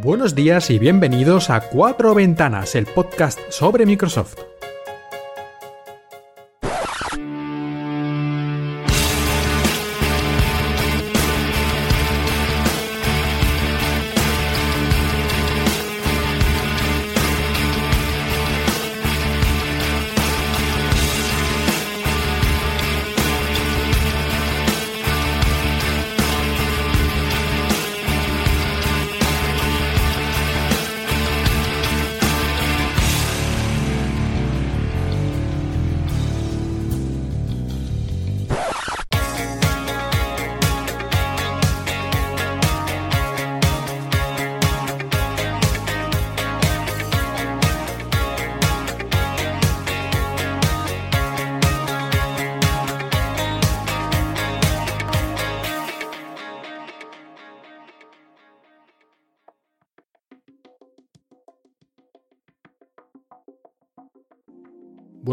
Buenos días y bienvenidos a Cuatro Ventanas, el podcast sobre Microsoft.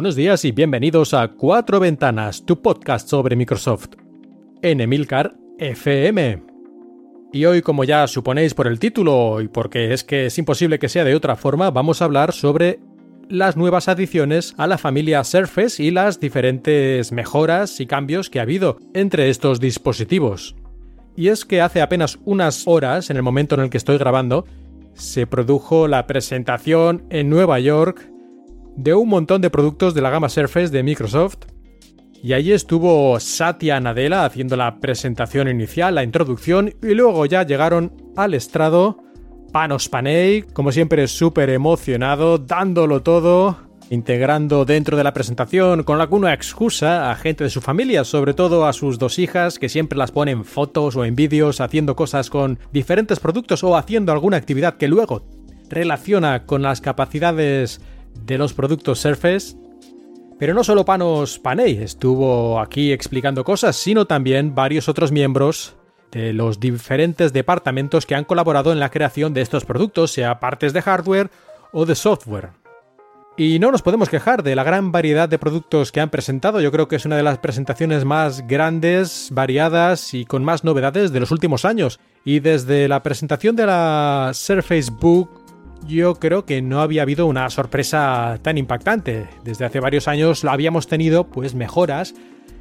Buenos días y bienvenidos a Cuatro Ventanas, tu podcast sobre Microsoft, en Emilcar FM. Y hoy, como ya suponéis por el título y porque es que es imposible que sea de otra forma, vamos a hablar sobre las nuevas adiciones a la familia Surface y las diferentes mejoras y cambios que ha habido entre estos dispositivos. Y es que hace apenas unas horas, en el momento en el que estoy grabando, se produjo la presentación en Nueva York de un montón de productos de la gama Surface de Microsoft. Y allí estuvo Satya Nadella haciendo la presentación inicial, la introducción, y luego ya llegaron al estrado Panos Panay, como siempre súper emocionado, dándolo todo, integrando dentro de la presentación con alguna excusa a gente de su familia, sobre todo a sus dos hijas, que siempre las ponen fotos o en vídeos haciendo cosas con diferentes productos o haciendo alguna actividad que luego relaciona con las capacidades de los productos Surface. Pero no solo Panos Panay estuvo aquí explicando cosas, sino también varios otros miembros de los diferentes departamentos que han colaborado en la creación de estos productos, sea partes de hardware o de software. Y no nos podemos quejar de la gran variedad de productos que han presentado, yo creo que es una de las presentaciones más grandes, variadas y con más novedades de los últimos años. Y desde la presentación de la Surface Book yo creo que no había habido una sorpresa tan impactante. Desde hace varios años habíamos tenido pues mejoras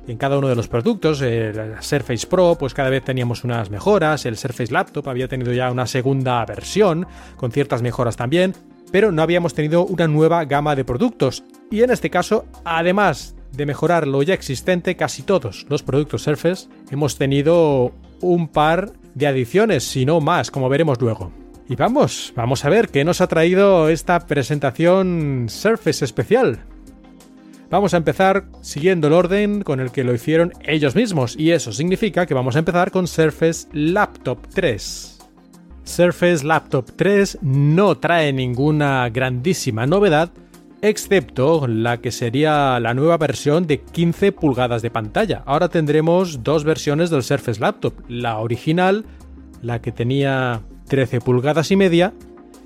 en cada uno de los productos. El Surface Pro, pues cada vez teníamos unas mejoras. El Surface Laptop había tenido ya una segunda versión con ciertas mejoras también. Pero no habíamos tenido una nueva gama de productos. Y en este caso, además de mejorar lo ya existente, casi todos los productos Surface hemos tenido un par de adiciones, si no más, como veremos luego. Y vamos, vamos a ver qué nos ha traído esta presentación Surface especial. Vamos a empezar siguiendo el orden con el que lo hicieron ellos mismos, y eso significa que vamos a empezar con Surface Laptop 3. Surface Laptop 3 no trae ninguna grandísima novedad, excepto la que sería la nueva versión de 15 pulgadas de pantalla. Ahora tendremos dos versiones del Surface Laptop, la original, la que tenía 13 pulgadas y media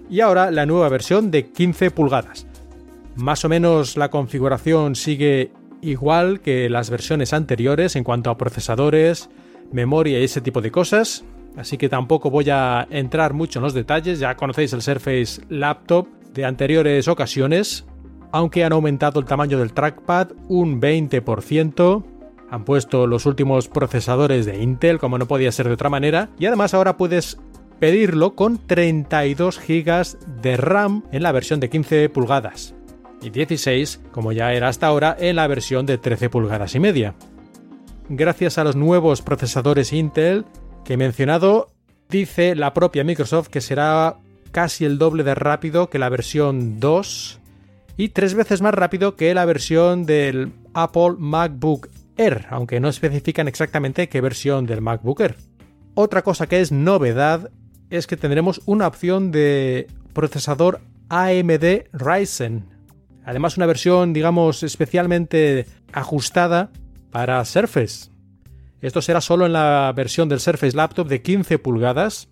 y ahora la nueva versión de 15 pulgadas. Más o menos la configuración sigue igual que las versiones anteriores en cuanto a procesadores, memoria y ese tipo de cosas, así que tampoco voy a entrar mucho en los detalles, ya conocéis el Surface Laptop de anteriores ocasiones, aunque han aumentado el tamaño del trackpad un 20%, han puesto los últimos procesadores de Intel, como no podía ser de otra manera, y además ahora puedes pedirlo con 32 GB de RAM en la versión de 15 pulgadas y 16, como ya era hasta ahora, en la versión de 13 pulgadas y media. Gracias a los nuevos procesadores Intel que he mencionado, dice la propia Microsoft que será casi el doble de rápido que la versión 2 y tres veces más rápido que la versión del Apple MacBook Air, aunque no especifican exactamente qué versión del MacBook Air. Otra cosa que es novedad es que tendremos una opción de procesador AMD Ryzen. Además una versión, digamos, especialmente ajustada para Surface. Esto será solo en la versión del Surface Laptop de 15 pulgadas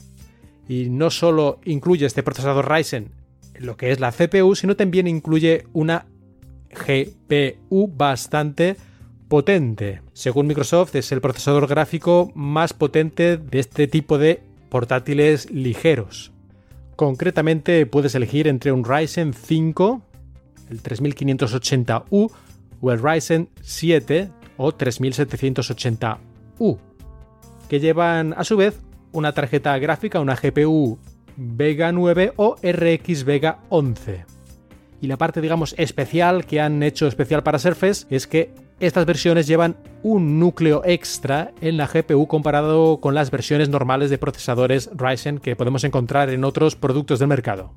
y no solo incluye este procesador Ryzen lo que es la CPU, sino también incluye una GPU bastante potente. Según Microsoft, es el procesador gráfico más potente de este tipo de portátiles ligeros. Concretamente puedes elegir entre un Ryzen 5, el 3580U, o el Ryzen 7 o 3780U, que llevan a su vez una tarjeta gráfica, una GPU Vega 9 o RX Vega 11. Y la parte, digamos, especial que han hecho especial para Surface es que estas versiones llevan un núcleo extra en la GPU comparado con las versiones normales de procesadores Ryzen que podemos encontrar en otros productos del mercado.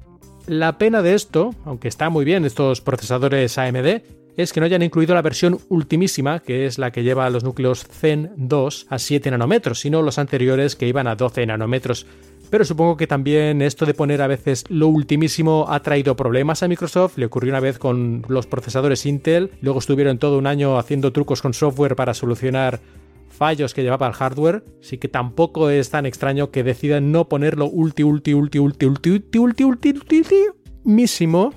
La pena de esto, aunque está muy bien estos procesadores AMD, es que no hayan incluido la versión ultimísima, que es la que lleva los núcleos Zen 2 a 7 nanómetros, sino los anteriores que iban a 12 nanómetros pero supongo que también esto de poner a veces lo ultimísimo ha traído problemas a Microsoft. Le ocurrió una vez con los procesadores Intel, luego estuvieron todo un año haciendo trucos con software para solucionar fallos que llevaba el hardware, así que tampoco es tan extraño que decidan no ponerlo ulti ulti ulti ulti ulti ulti ulti ulti ultimísimo,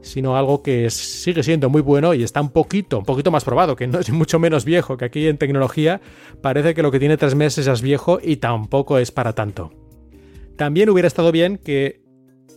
sino algo que sigue siendo muy bueno y está un poquito, un poquito más probado, que no es mucho menos viejo, que aquí en tecnología parece que lo que tiene tres meses es viejo y tampoco es para tanto. También hubiera estado bien que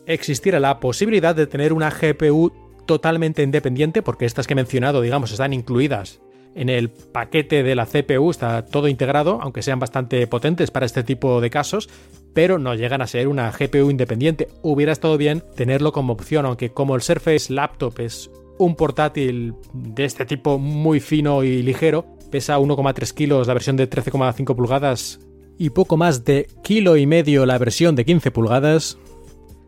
existiera la posibilidad de tener una GPU totalmente independiente, porque estas que he mencionado, digamos, están incluidas en el paquete de la CPU, está todo integrado, aunque sean bastante potentes para este tipo de casos, pero no llegan a ser una GPU independiente. Hubiera estado bien tenerlo como opción, aunque como el Surface Laptop es un portátil de este tipo muy fino y ligero, pesa 1,3 kilos la versión de 13,5 pulgadas y poco más de kilo y medio la versión de 15 pulgadas,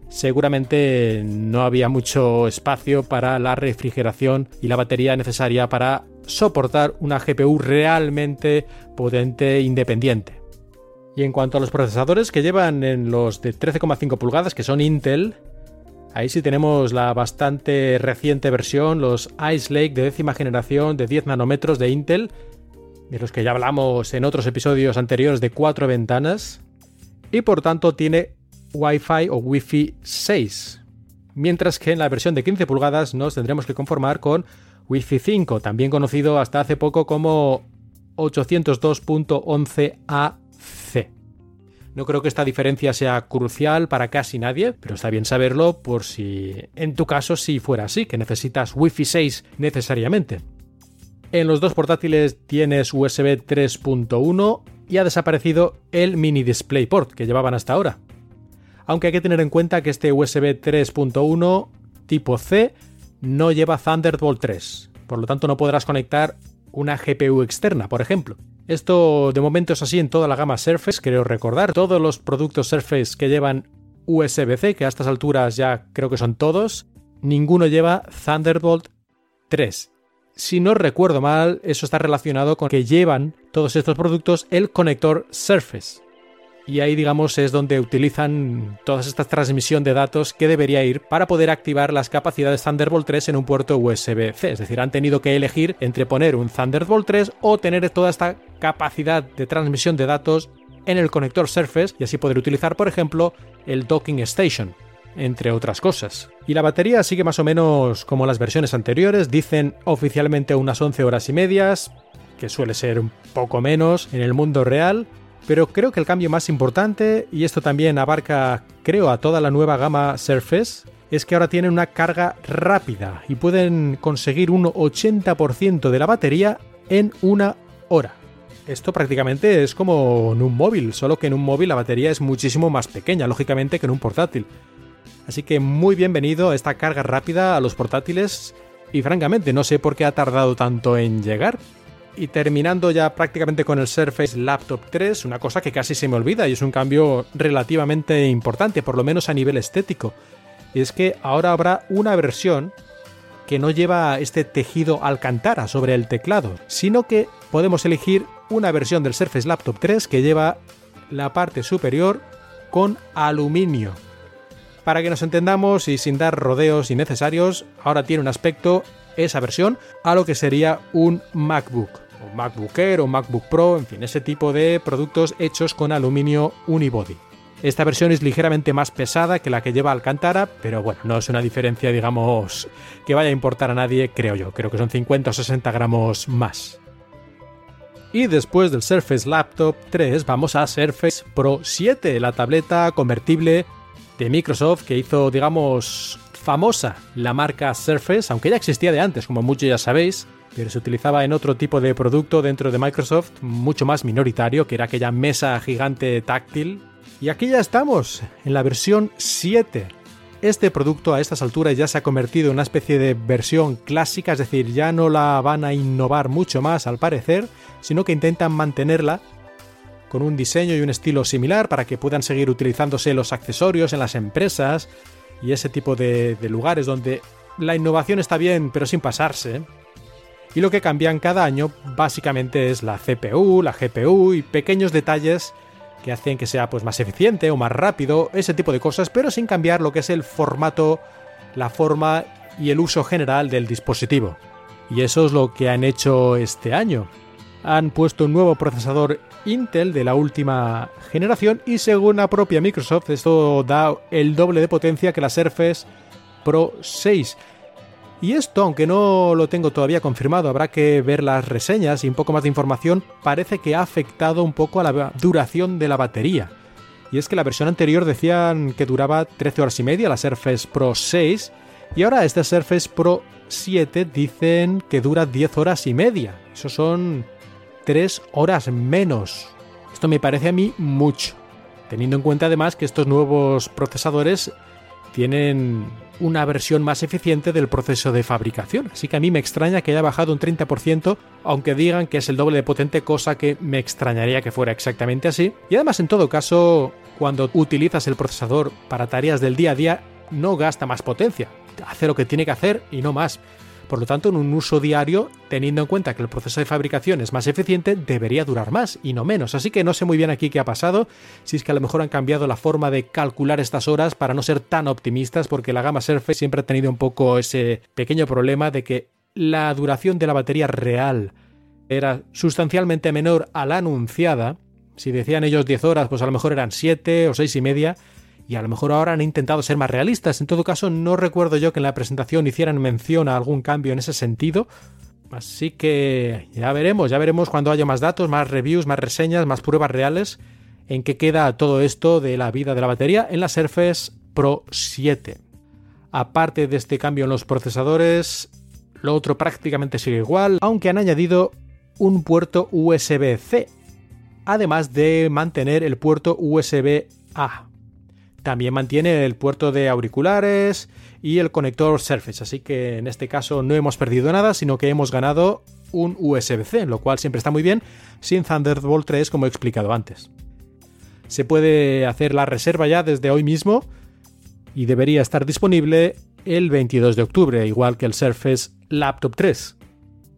seguramente no había mucho espacio para la refrigeración y la batería necesaria para soportar una GPU realmente potente e independiente. Y en cuanto a los procesadores que llevan en los de 13,5 pulgadas, que son Intel, ahí sí tenemos la bastante reciente versión, los Ice Lake de décima generación de 10 nanómetros de Intel, de los que ya hablamos en otros episodios anteriores de cuatro ventanas, y por tanto tiene Wi-Fi o Wi-Fi 6. Mientras que en la versión de 15 pulgadas nos tendremos que conformar con Wi-Fi 5, también conocido hasta hace poco como 802.11ac. No creo que esta diferencia sea crucial para casi nadie, pero está bien saberlo por si en tu caso si fuera así, que necesitas Wi-Fi 6 necesariamente. En los dos portátiles tienes USB 3.1 y ha desaparecido el mini DisplayPort que llevaban hasta ahora. Aunque hay que tener en cuenta que este USB 3.1 tipo C no lleva Thunderbolt 3, por lo tanto no podrás conectar una GPU externa, por ejemplo. Esto de momento es así en toda la gama Surface, creo recordar. Todos los productos Surface que llevan USB-C, que a estas alturas ya creo que son todos, ninguno lleva Thunderbolt 3 si no recuerdo mal, eso está relacionado con que llevan todos estos productos el conector Surface. Y ahí, digamos, es donde utilizan todas estas transmisión de datos que debería ir para poder activar las capacidades Thunderbolt 3 en un puerto USB-C. Es decir, han tenido que elegir entre poner un Thunderbolt 3 o tener toda esta capacidad de transmisión de datos en el conector Surface y así poder utilizar, por ejemplo, el Docking Station entre otras cosas. Y la batería sigue más o menos como las versiones anteriores, dicen oficialmente unas 11 horas y medias, que suele ser un poco menos en el mundo real, pero creo que el cambio más importante, y esto también abarca creo a toda la nueva gama Surface, es que ahora tienen una carga rápida y pueden conseguir un 80% de la batería en una hora. Esto prácticamente es como en un móvil, solo que en un móvil la batería es muchísimo más pequeña, lógicamente, que en un portátil. Así que muy bienvenido esta carga rápida a los portátiles y francamente no sé por qué ha tardado tanto en llegar. Y terminando ya prácticamente con el Surface Laptop 3, una cosa que casi se me olvida y es un cambio relativamente importante, por lo menos a nivel estético. Es que ahora habrá una versión que no lleva este tejido alcantara sobre el teclado, sino que podemos elegir una versión del Surface Laptop 3 que lleva la parte superior con aluminio. Para que nos entendamos y sin dar rodeos innecesarios, ahora tiene un aspecto, esa versión, a lo que sería un MacBook, o MacBook Air o MacBook Pro, en fin, ese tipo de productos hechos con aluminio unibody. Esta versión es ligeramente más pesada que la que lleva Alcantara, pero bueno, no es una diferencia, digamos, que vaya a importar a nadie, creo yo. Creo que son 50 o 60 gramos más. Y después del Surface Laptop 3 vamos a Surface Pro 7, la tableta convertible de Microsoft que hizo, digamos, famosa la marca Surface, aunque ya existía de antes, como muchos ya sabéis, pero se utilizaba en otro tipo de producto dentro de Microsoft, mucho más minoritario, que era aquella mesa gigante táctil. Y aquí ya estamos, en la versión 7. Este producto a estas alturas ya se ha convertido en una especie de versión clásica, es decir, ya no la van a innovar mucho más al parecer, sino que intentan mantenerla con un diseño y un estilo similar para que puedan seguir utilizándose los accesorios en las empresas y ese tipo de, lugares donde la innovación está bien pero sin pasarse. Y lo que cambian cada año básicamente es la CPU, la GPU y pequeños detalles que hacen que sea pues más eficiente o más rápido, ese tipo de cosas, pero sin cambiar lo que es el formato, la forma y el uso general del dispositivo. Y eso es lo que han hecho este año. Han puesto un nuevo procesador Intel de la última generación y según la propia Microsoft esto da el doble de potencia que la Surface Pro 6. Y esto, aunque no lo tengo todavía confirmado, habrá que ver las reseñas y un poco más de información, parece que ha afectado un poco a la duración de la batería. Y es que la versión anterior decían que duraba 13 horas y media, la Surface Pro 6, y ahora esta Surface Pro 7 dicen que dura 10 horas y media. Eso son 3 horas menos. Esto me parece a mí mucho, teniendo en cuenta además que estos nuevos procesadores tienen una versión más eficiente del proceso de fabricación. Así que a mí me extraña que haya bajado un 30%, aunque digan que es el doble de potente, cosa que me extrañaría que fuera exactamente así. Y además, en todo caso, cuando utilizas el procesador para tareas del día a día, no gasta más potencia. Hace lo que tiene que hacer y no más. Por lo tanto, en un uso diario, teniendo en cuenta que el proceso de fabricación es más eficiente, debería durar más y no menos. Así que no sé muy bien aquí qué ha pasado, si es que a lo mejor han cambiado la forma de calcular estas horas para no ser tan optimistas, porque la gama Surface siempre ha tenido un poco ese pequeño problema de que la duración de la batería real era sustancialmente menor a la anunciada. Si decían ellos 10 horas, pues a lo mejor eran 7 o 6 y media y a lo mejor ahora han intentado ser más realistas. En todo caso, no recuerdo yo que en la presentación hicieran mención a algún cambio en ese sentido. Así que ya veremos, ya veremos cuando haya más datos, más reviews, más reseñas, más pruebas reales en qué queda todo esto de la vida de la batería en la Surface Pro 7. Aparte de este cambio en los procesadores, lo otro prácticamente sigue igual, aunque han añadido un puerto USB-C, además de mantener el puerto USB-A. También mantiene el puerto de auriculares y el conector Surface, así que en este caso no hemos perdido nada, sino que hemos ganado un USB-C, lo cual siempre está muy bien, sin Thunderbolt 3 como he explicado antes. Se puede hacer la reserva ya desde hoy mismo y debería estar disponible el 22 de octubre, igual que el Surface Laptop 3.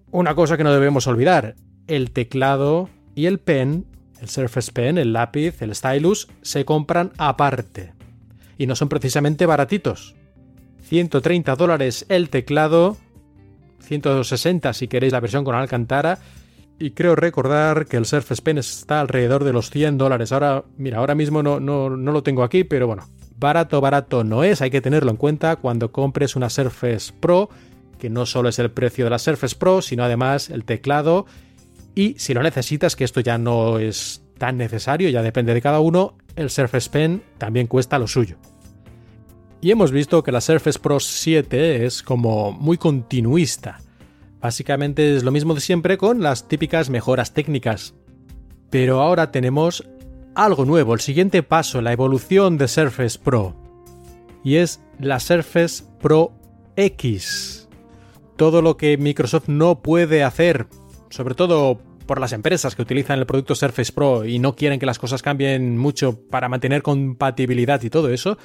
Una cosa que no debemos olvidar, el teclado y el pen, el Surface Pen, el lápiz, el stylus, se compran aparte y no son precisamente baratitos. 130 dólares el teclado, 160 si queréis la versión con Alcantara, y creo recordar que el Surface Pen está alrededor de los 100 dólares. Ahora, mira, ahora mismo no, no, no lo tengo aquí, pero bueno, barato, barato no es, hay que tenerlo en cuenta cuando compres una Surface Pro, que no solo es el precio de la Surface Pro, sino además el teclado, y si lo necesitas, que esto ya no es tan necesario, ya depende de cada uno, el Surface Pen también cuesta lo suyo. Y hemos visto que la Surface Pro 7 es como muy continuista. Básicamente es lo mismo de siempre con las típicas mejoras técnicas. Pero ahora tenemos algo nuevo, el siguiente paso, la evolución de Surface Pro. Y es la Surface Pro X. Todo lo que Microsoft no puede hacer, sobre todo por las empresas que utilizan el producto Surface Pro y no quieren que las cosas cambien mucho para mantener compatibilidad y todo eso,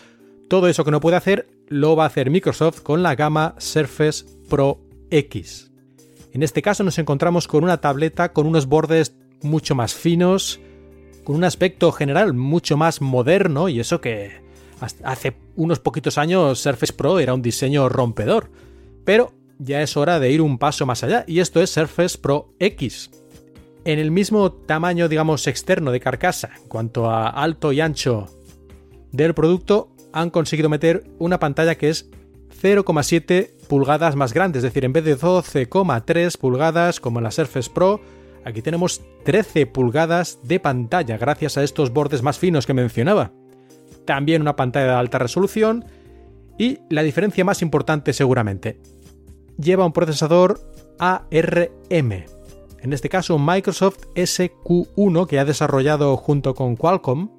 todo eso que no puede hacer lo va a hacer Microsoft con la gama Surface Pro X. En este caso nos encontramos con una tableta con unos bordes mucho más finos, con un aspecto general mucho más moderno y eso que hace unos poquitos años Surface Pro era un diseño rompedor. Pero ya es hora de ir un paso más allá y esto es Surface Pro X, en el mismo tamaño, digamos, externo de carcasa, en cuanto a alto y ancho del producto, han conseguido meter una pantalla que es 0,7 pulgadas más grande, es decir, en vez de 12,3 pulgadas como en la Surface Pro, aquí tenemos 13 pulgadas de pantalla gracias a estos bordes más finos que mencionaba. también una pantalla de alta resolución y la diferencia más importante seguramente, lleva un procesador ARM, en este caso Microsoft SQ1 que ha desarrollado junto con Qualcomm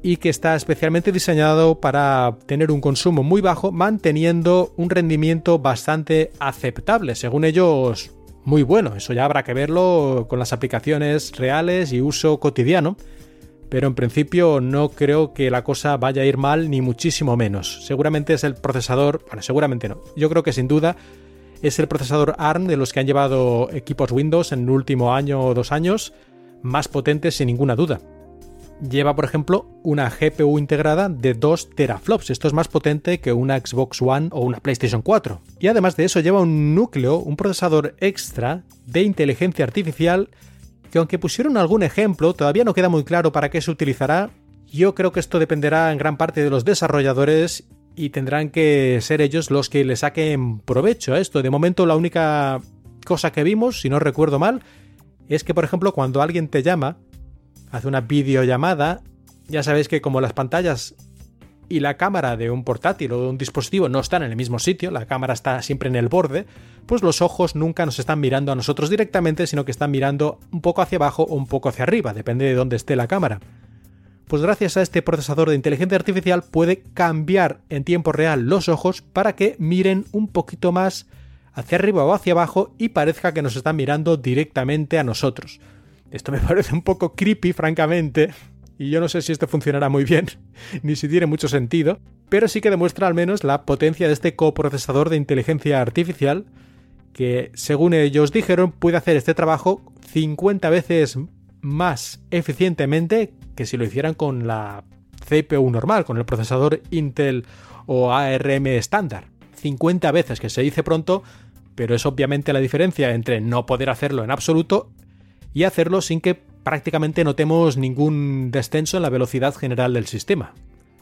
y que está especialmente diseñado para tener un consumo muy bajo manteniendo un rendimiento bastante aceptable, según ellos muy bueno, eso ya habrá que verlo con las aplicaciones reales y uso cotidiano, pero en principio no creo que la cosa vaya a ir mal ni muchísimo menos. Seguramente es el procesador, bueno, seguramente no, yo creo que sin duda es el procesador ARM de los que han llevado equipos Windows en el último año o dos años, más potentes sin ninguna duda. Lleva, por ejemplo, una GPU integrada de 2 teraflops. Esto es más potente que una Xbox One o una PlayStation 4. Y además de eso lleva un núcleo, un procesador extra de inteligencia artificial que aunque pusieron algún ejemplo, todavía no queda muy claro para qué se utilizará. Yo creo que esto dependerá en gran parte de los desarrolladores y tendrán que ser ellos los que le saquen provecho a esto. De momento la única cosa que vimos, si no recuerdo mal, es que por ejemplo cuando alguien te llama, hace una videollamada, ya sabéis que como las pantallas y la cámara de un portátil o de un dispositivo no están en el mismo sitio, la cámara está siempre en el borde, pues los ojos nunca nos están mirando a nosotros directamente, sino que están mirando un poco hacia abajo o un poco hacia arriba, depende de dónde esté la cámara pues gracias a este procesador de inteligencia artificial puede cambiar en tiempo real los ojos para que miren un poquito más hacia arriba o hacia abajo y parezca que nos están mirando directamente a nosotros. Esto me parece un poco creepy, francamente, y yo no sé si esto funcionará muy bien, ni si tiene mucho sentido, pero sí que demuestra al menos la potencia de este coprocesador de inteligencia artificial, que según ellos dijeron puede hacer este trabajo 50 veces más eficientemente que si lo hicieran con la CPU normal, con el procesador Intel o ARM estándar. 50 veces, que se dice pronto, pero es obviamente la diferencia entre no poder hacerlo en absoluto y hacerlo sin que prácticamente notemos ningún descenso en la velocidad general del sistema.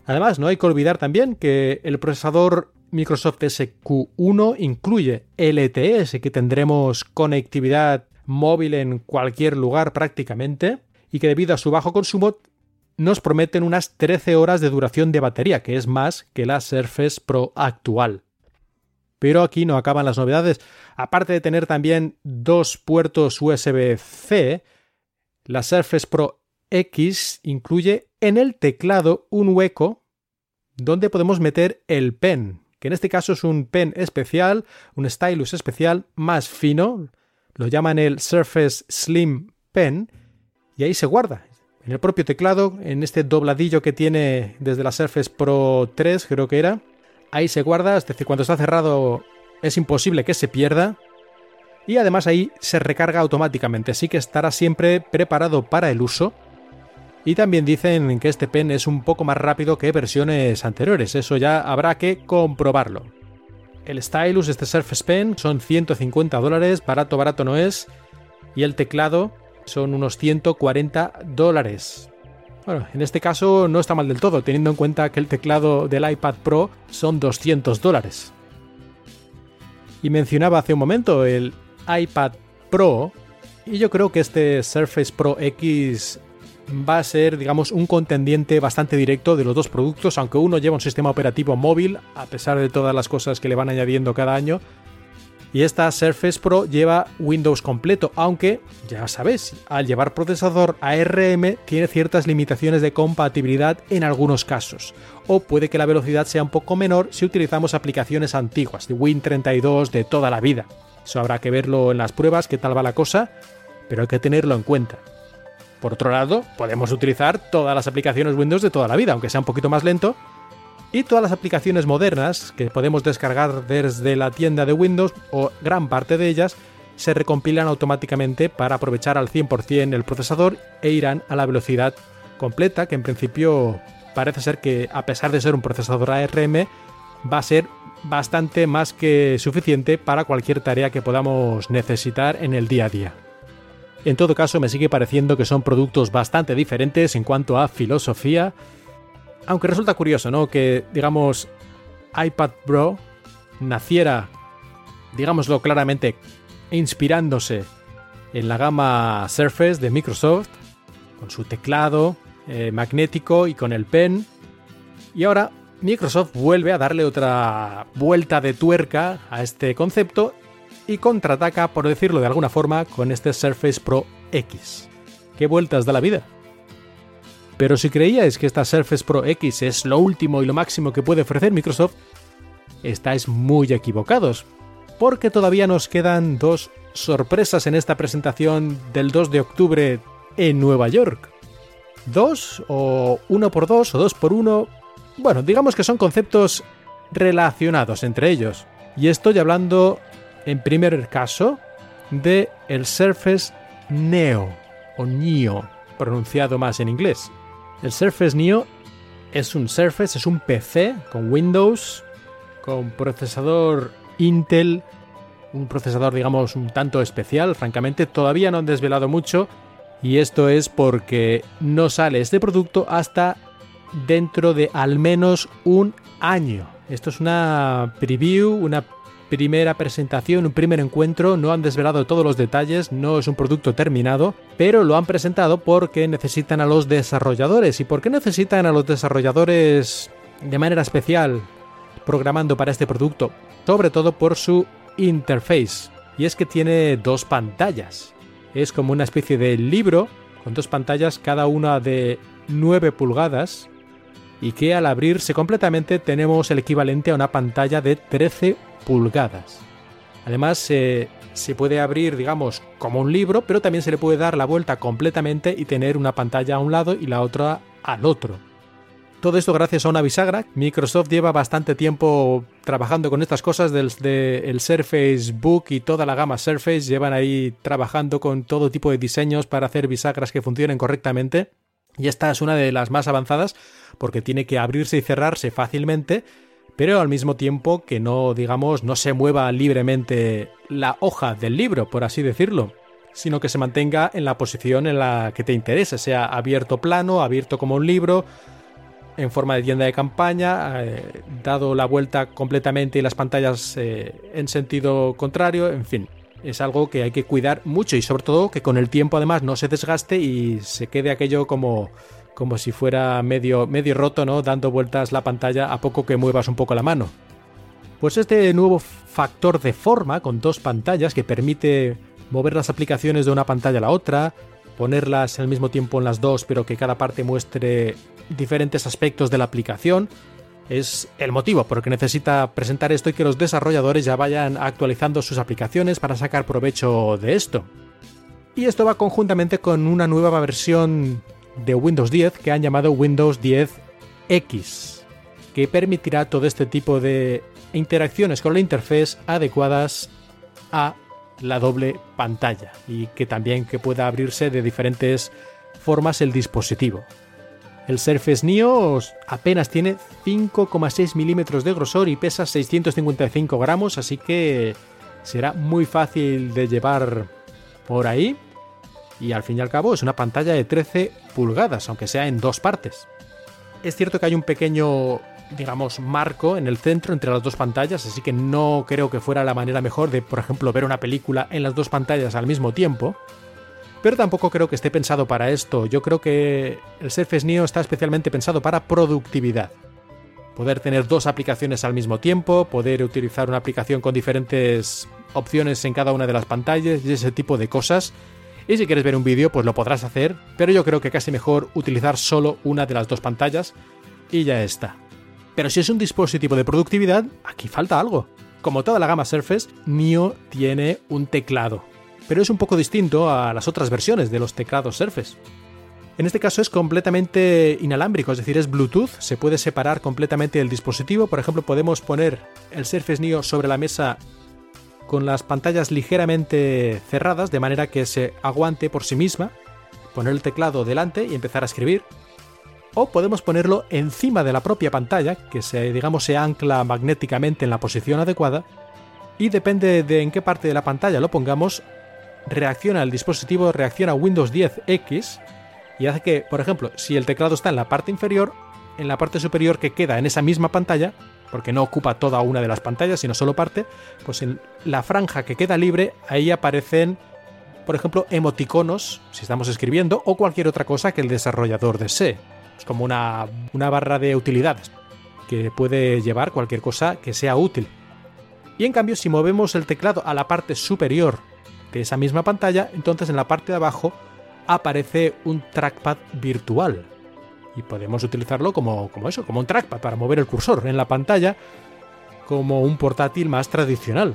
Además, no hay que olvidar también que el procesador Microsoft SQ1 incluye LTS, que tendremos conectividad móvil en cualquier lugar prácticamente, y que debido a su bajo consumo nos prometen unas 13 horas de duración de batería, que es más que la Surface Pro actual. Pero aquí no acaban las novedades. Aparte de tener también dos puertos USB-C, la Surface Pro X incluye en el teclado un hueco donde podemos meter el pen, que en este caso es un pen especial, un stylus especial más fino, lo llaman el Surface Slim Pen, y ahí se guarda. En el propio teclado, en este dobladillo que tiene desde la Surface Pro 3, creo que era, ahí se guarda, es decir, cuando está cerrado es imposible que se pierda. Y además ahí se recarga automáticamente, así que estará siempre preparado para el uso. Y también dicen que este pen es un poco más rápido que versiones anteriores, eso ya habrá que comprobarlo. El stylus, este Surface Pen, son 150 dólares, barato, barato no es. Y el teclado, son unos 140 dólares. Bueno, en este caso no está mal del todo, teniendo en cuenta que el teclado del iPad Pro son 200 dólares. Y mencionaba hace un momento el iPad Pro, y yo creo que este Surface Pro X va a ser, digamos, un contendiente bastante directo de los dos productos, aunque uno lleva un sistema operativo móvil, a pesar de todas las cosas que le van añadiendo cada año, y esta Surface Pro lleva Windows completo, aunque ya sabéis, al llevar procesador ARM tiene ciertas limitaciones de compatibilidad en algunos casos, o puede que la velocidad sea un poco menor si utilizamos aplicaciones antiguas, de Win32 de toda la vida. Eso habrá que verlo en las pruebas, qué tal va la cosa, pero hay que tenerlo en cuenta. Por otro lado, podemos utilizar todas las aplicaciones Windows de toda la vida, aunque sea un poquito más lento, y todas las aplicaciones modernas que podemos descargar desde la tienda de Windows o gran parte de ellas se recompilan automáticamente para aprovechar al 100% el procesador e irán a la velocidad completa que en principio parece ser que a pesar de ser un procesador ARM va a ser bastante más que suficiente para cualquier tarea que podamos necesitar en el día a día. En todo caso me sigue pareciendo que son productos bastante diferentes en cuanto a filosofía, aunque resulta curioso, ¿no? Que, digamos, iPad Pro naciera, digámoslo claramente, inspirándose en la gama Surface de Microsoft, con su teclado eh, magnético y con el pen, Y ahora Microsoft vuelve a darle otra vuelta de tuerca a este concepto y contraataca, por decirlo de alguna forma, con este Surface Pro X. ¿Qué vueltas da la vida? Pero si creíais que esta Surface Pro X es lo último y lo máximo que puede ofrecer Microsoft, estáis muy equivocados, porque todavía nos quedan dos sorpresas en esta presentación del 2 de octubre en Nueva York. ¿Dos? ¿O uno por dos? ¿O dos por uno? Bueno, digamos que son conceptos relacionados entre ellos. Y estoy hablando, en primer caso, de el Surface Neo, o Neo, pronunciado más en inglés. El Surface Neo es un Surface, es un PC con Windows, con procesador Intel, un procesador digamos un tanto especial, francamente todavía no han desvelado mucho y esto es porque no sale este producto hasta dentro de al menos un año. Esto es una preview, una primera presentación, un primer encuentro, no han desvelado todos los detalles, no es un producto terminado, pero lo han presentado porque necesitan a los desarrolladores. ¿Y por qué necesitan a los desarrolladores de manera especial programando para este producto? Sobre todo por su interface. Y es que tiene dos pantallas. Es como una especie de libro con dos pantallas, cada una de 9 pulgadas, y que al abrirse completamente tenemos el equivalente a una pantalla de 13 pulgadas. Además, se puede abrir, digamos, como un libro, pero también se le puede dar la vuelta completamente y tener una pantalla a un lado y la otra al otro. Todo esto gracias a una bisagra. Microsoft lleva bastante tiempo trabajando con estas cosas del el Surface Book y toda la gama Surface. Llevan ahí trabajando con todo tipo de diseños para hacer bisagras que funcionen correctamente. Y esta es una de las más avanzadas porque tiene que abrirse y cerrarse fácilmente pero al mismo tiempo que no, digamos, no se mueva libremente la hoja del libro, por así decirlo, sino que se mantenga en la posición en la que te interese, sea abierto plano, abierto como un libro, en forma de tienda de campaña, eh, dado la vuelta completamente y las pantallas eh, en sentido contrario, en fin. Es algo que hay que cuidar mucho y sobre todo que con el tiempo además no se desgaste y se quede aquello como como si fuera medio, medio roto, ¿no? Dando vueltas la pantalla a poco que muevas un poco la mano. Pues este nuevo factor de forma con dos pantallas que permite mover las aplicaciones de una pantalla a la otra, ponerlas al mismo tiempo en las dos, pero que cada parte muestre diferentes aspectos de la aplicación, es el motivo por el que necesita presentar esto y que los desarrolladores ya vayan actualizando sus aplicaciones para sacar provecho de esto. Y esto va conjuntamente con una nueva versión de Windows 10 que han llamado Windows 10 X, que permitirá todo este tipo de interacciones con la interfaz adecuadas a la doble pantalla y que también que pueda abrirse de diferentes formas el dispositivo. El Surface Neo apenas tiene 5,6 milímetros de grosor y pesa 655 gramos, así que será muy fácil de llevar por ahí y al fin y al cabo es una pantalla de 13 pulgadas, aunque sea en dos partes. Es cierto que hay un pequeño, digamos, marco en el centro entre las dos pantallas, así que no creo que fuera la manera mejor de, por ejemplo, ver una película en las dos pantallas al mismo tiempo. Pero tampoco creo que esté pensado para esto. Yo creo que el Surface Neo está especialmente pensado para productividad. Poder tener dos aplicaciones al mismo tiempo, poder utilizar una aplicación con diferentes opciones en cada una de las pantallas y ese tipo de cosas y si quieres ver un vídeo, pues lo podrás hacer, pero yo creo que casi mejor utilizar solo una de las dos pantallas y ya está. Pero si es un dispositivo de productividad, aquí falta algo. Como toda la gama Surface, Neo tiene un teclado, pero es un poco distinto a las otras versiones de los teclados Surface. En este caso es completamente inalámbrico, es decir, es Bluetooth, se puede separar completamente del dispositivo. Por ejemplo, podemos poner el Surface Neo sobre la mesa con las pantallas ligeramente cerradas de manera que se aguante por sí misma, poner el teclado delante y empezar a escribir. O podemos ponerlo encima de la propia pantalla, que se, digamos, se ancla magnéticamente en la posición adecuada, y depende de en qué parte de la pantalla lo pongamos, reacciona el dispositivo, reacciona Windows 10X, y hace que, por ejemplo, si el teclado está en la parte inferior, en la parte superior que queda en esa misma pantalla, porque no ocupa toda una de las pantallas, sino solo parte, pues en la franja que queda libre, ahí aparecen, por ejemplo, emoticonos, si estamos escribiendo, o cualquier otra cosa que el desarrollador desee. Es como una, una barra de utilidades que puede llevar cualquier cosa que sea útil. Y en cambio, si movemos el teclado a la parte superior de esa misma pantalla, entonces en la parte de abajo aparece un trackpad virtual. Y podemos utilizarlo como, como eso, como un trackpad para mover el cursor en la pantalla, como un portátil más tradicional.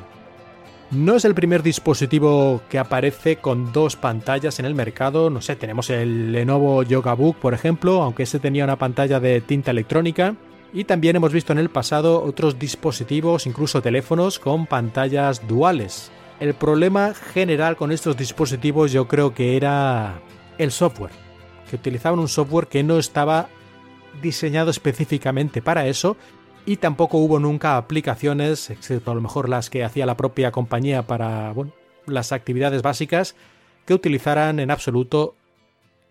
No es el primer dispositivo que aparece con dos pantallas en el mercado. No sé, tenemos el Lenovo Yoga Book, por ejemplo, aunque ese tenía una pantalla de tinta electrónica. Y también hemos visto en el pasado otros dispositivos, incluso teléfonos, con pantallas duales. El problema general con estos dispositivos yo creo que era el software, que utilizaban un software que no estaba diseñado específicamente para eso y tampoco hubo nunca aplicaciones, excepto a lo mejor las que hacía la propia compañía para las actividades básicas, que utilizaran en absoluto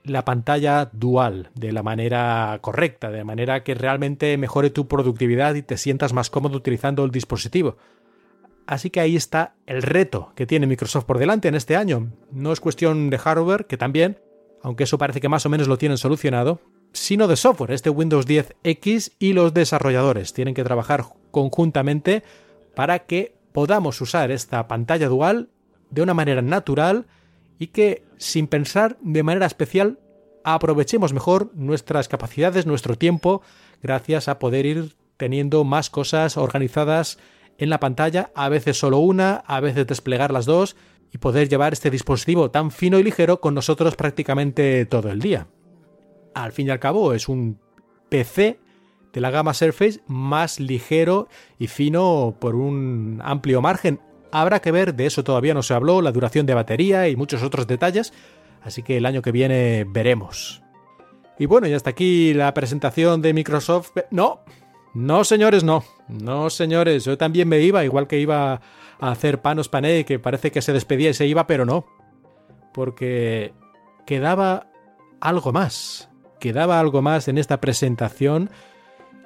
la pantalla dual de la manera correcta, de manera que realmente mejore tu productividad y te sientas más cómodo utilizando el dispositivo. Así que ahí está el reto que tiene Microsoft por delante en este año. No es cuestión de hardware, que también, aunque eso parece que más o menos lo tienen solucionado, sino de software. Este Windows 10X y los desarrolladores tienen que trabajar conjuntamente para que podamos usar esta pantalla dual de una manera natural y que, sin pensar de manera especial, aprovechemos mejor nuestras capacidades, nuestro tiempo, gracias a poder ir teniendo más cosas organizadas en la pantalla, a veces solo una, a veces desplegar las dos y poder llevar este dispositivo tan fino y ligero con nosotros prácticamente todo el día. Al fin y al cabo es un PC de la gama Surface más ligero y fino por un amplio margen. Habrá que ver, de eso todavía no se habló, la duración de batería y muchos otros detalles, así que el año que viene veremos. Y bueno, y hasta aquí la presentación de Microsoft. No, no, señores, no. No, señores, yo también me iba, igual que iba a hacer panos pané, que parece que se despedía y se iba, pero no. Porque quedaba algo más. Quedaba algo más en esta presentación.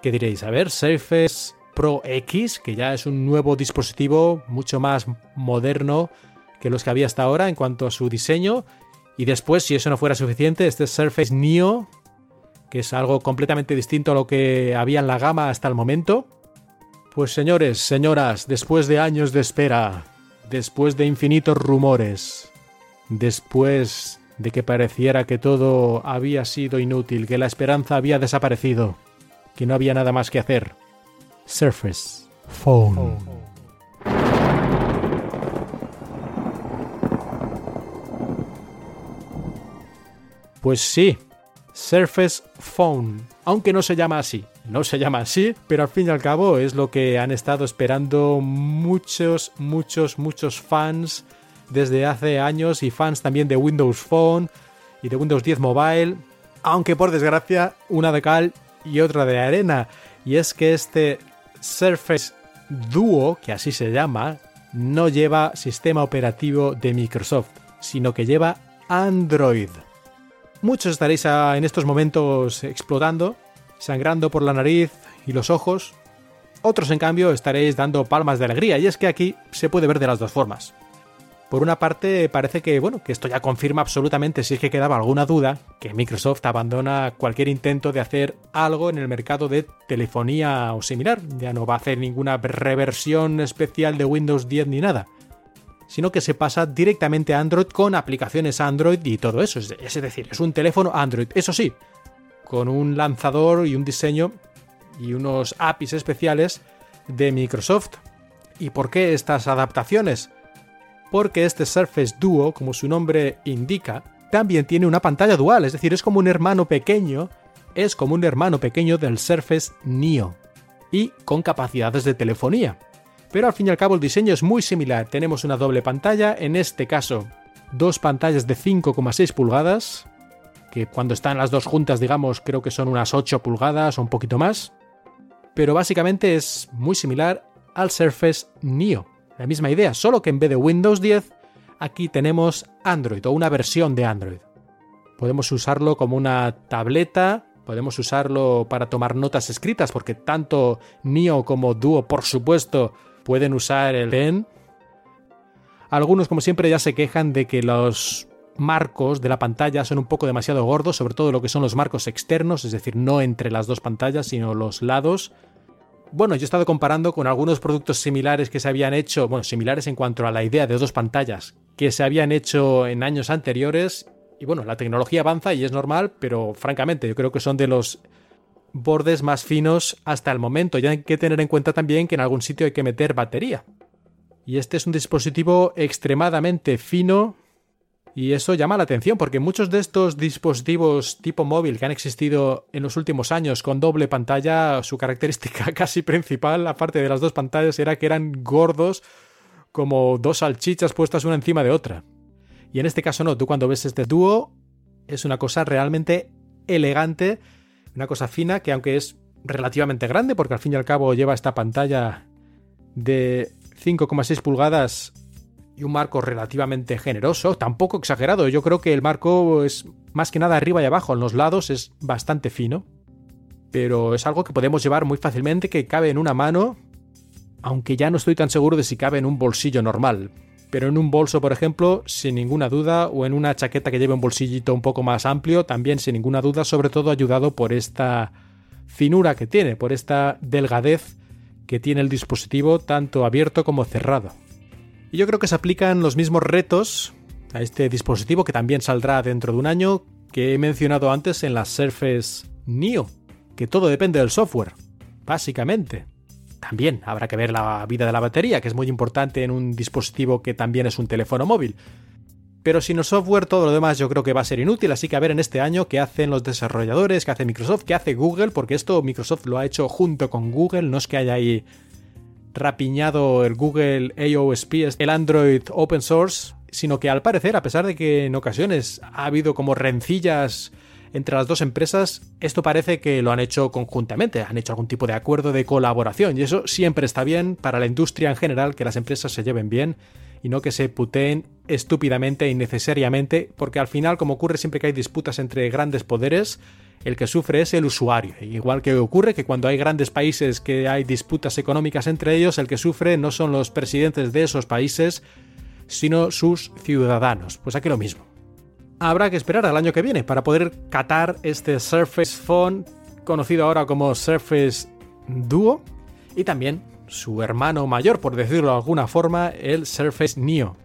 Que diréis, a ver, Surface Pro X, que ya es un nuevo dispositivo mucho más moderno que los que había hasta ahora en cuanto a su diseño. Y después, si eso no fuera suficiente, este Surface Neo, que es algo completamente distinto a lo que había en la gama hasta el momento. Pues señores, señoras, después de años de espera, después de infinitos rumores, después de que pareciera que todo había sido inútil, que la esperanza había desaparecido, que no había nada más que hacer. Surface Phone. Pues sí, Surface Phone, aunque no se llama así. No se llama así, pero al fin y al cabo es lo que han estado esperando muchos, muchos, muchos fans desde hace años y fans también de Windows Phone y de Windows 10 Mobile, aunque por desgracia una de cal y otra de arena, y es que este Surface Duo, que así se llama, no lleva sistema operativo de Microsoft, sino que lleva Android. Muchos estaréis en estos momentos explotando, sangrando por la nariz y los ojos. Otros, en cambio, estaréis dando palmas de alegría, y es que aquí se puede ver de las dos formas. Por una parte, parece que, bueno, que esto ya confirma absolutamente, si es que quedaba alguna duda, que Microsoft abandona cualquier intento de hacer algo en el mercado de telefonía o similar. Ya no va a hacer ninguna reversión especial de Windows 10 ni nada sino que se pasa directamente a Android con aplicaciones Android y todo eso. Es decir, es un teléfono Android, eso sí, con un lanzador y un diseño y unos APIs especiales de Microsoft. ¿Y por qué estas adaptaciones? Porque este Surface Duo, como su nombre indica, también tiene una pantalla dual, es decir, es como un hermano pequeño, es como un hermano pequeño del Surface Neo y con capacidades de telefonía pero al fin y al cabo el diseño es muy similar. Tenemos una doble pantalla, en este caso dos pantallas de 5,6 pulgadas, que cuando están las dos juntas digamos creo que son unas 8 pulgadas o un poquito más, pero básicamente es muy similar al Surface Neo. La misma idea, solo que en vez de Windows 10, aquí tenemos Android o una versión de Android. Podemos usarlo como una tableta, podemos usarlo para tomar notas escritas, porque tanto Neo como Duo, por supuesto, pueden usar el pen. Algunos, como siempre, ya se quejan de que los marcos de la pantalla son un poco demasiado gordos, sobre todo lo que son los marcos externos, es decir, no entre las dos pantallas, sino los lados. Bueno, yo he estado comparando con algunos productos similares que se habían hecho, bueno, similares en cuanto a la idea de dos pantallas, que se habían hecho en años anteriores. Y bueno, la tecnología avanza y es normal, pero francamente yo creo que son de los bordes más finos hasta el momento. Y hay que tener en cuenta también que en algún sitio hay que meter batería. Y este es un dispositivo extremadamente fino y eso llama la atención porque muchos de estos dispositivos tipo móvil que han existido en los últimos años con doble pantalla, su característica casi principal, aparte de las dos pantallas, era que eran gordos como dos salchichas puestas una encima de otra. Y en este caso no, tú cuando ves este dúo es una cosa realmente elegante, una cosa fina que aunque es relativamente grande, porque al fin y al cabo lleva esta pantalla de 5,6 pulgadas y un marco relativamente generoso, tampoco exagerado. Yo creo que el marco es más que nada arriba y abajo, en los lados es bastante fino, pero es algo que podemos llevar muy fácilmente, que cabe en una mano, aunque ya no estoy tan seguro de si cabe en un bolsillo normal. Pero en un bolso, por ejemplo, sin ninguna duda, o en una chaqueta que lleve un bolsillito un poco más amplio, también sin ninguna duda, sobre todo ayudado por esta finura que tiene, por esta delgadez que tiene el dispositivo tanto abierto como cerrado. Y yo creo que se aplican los mismos retos a este dispositivo que también saldrá dentro de un año que he mencionado antes en la Surface Neo, que todo depende del software, básicamente. También habrá que ver la vida de la batería, que es muy importante en un dispositivo que también es un teléfono móvil. Pero sin el software todo lo demás yo creo que va a ser inútil, así que a ver en este año qué hacen los desarrolladores, qué hace Microsoft, qué hace Google, porque esto Microsoft lo ha hecho junto con Google, no es que haya ahí rapiñado el Google AOSP, el Android Open Source, sino que al parecer, a pesar de que en ocasiones ha habido como rencillas entre las dos empresas, esto parece que lo han hecho conjuntamente, han hecho algún tipo de acuerdo de colaboración y eso siempre está bien para la industria en general, que las empresas se lleven bien y no que se puteen estúpidamente e innecesariamente, porque al final, como ocurre siempre que hay disputas entre grandes poderes, el que sufre es el usuario. Igual que ocurre que cuando hay grandes países que hay disputas económicas entre ellos, el que sufre no son los presidentes de esos países, sino sus ciudadanos. Pues aquí lo mismo. Habrá que esperar al año que viene para poder catar este Surface Phone, conocido ahora como Surface Duo, y también su hermano mayor, por decirlo de alguna forma, el Surface Neo.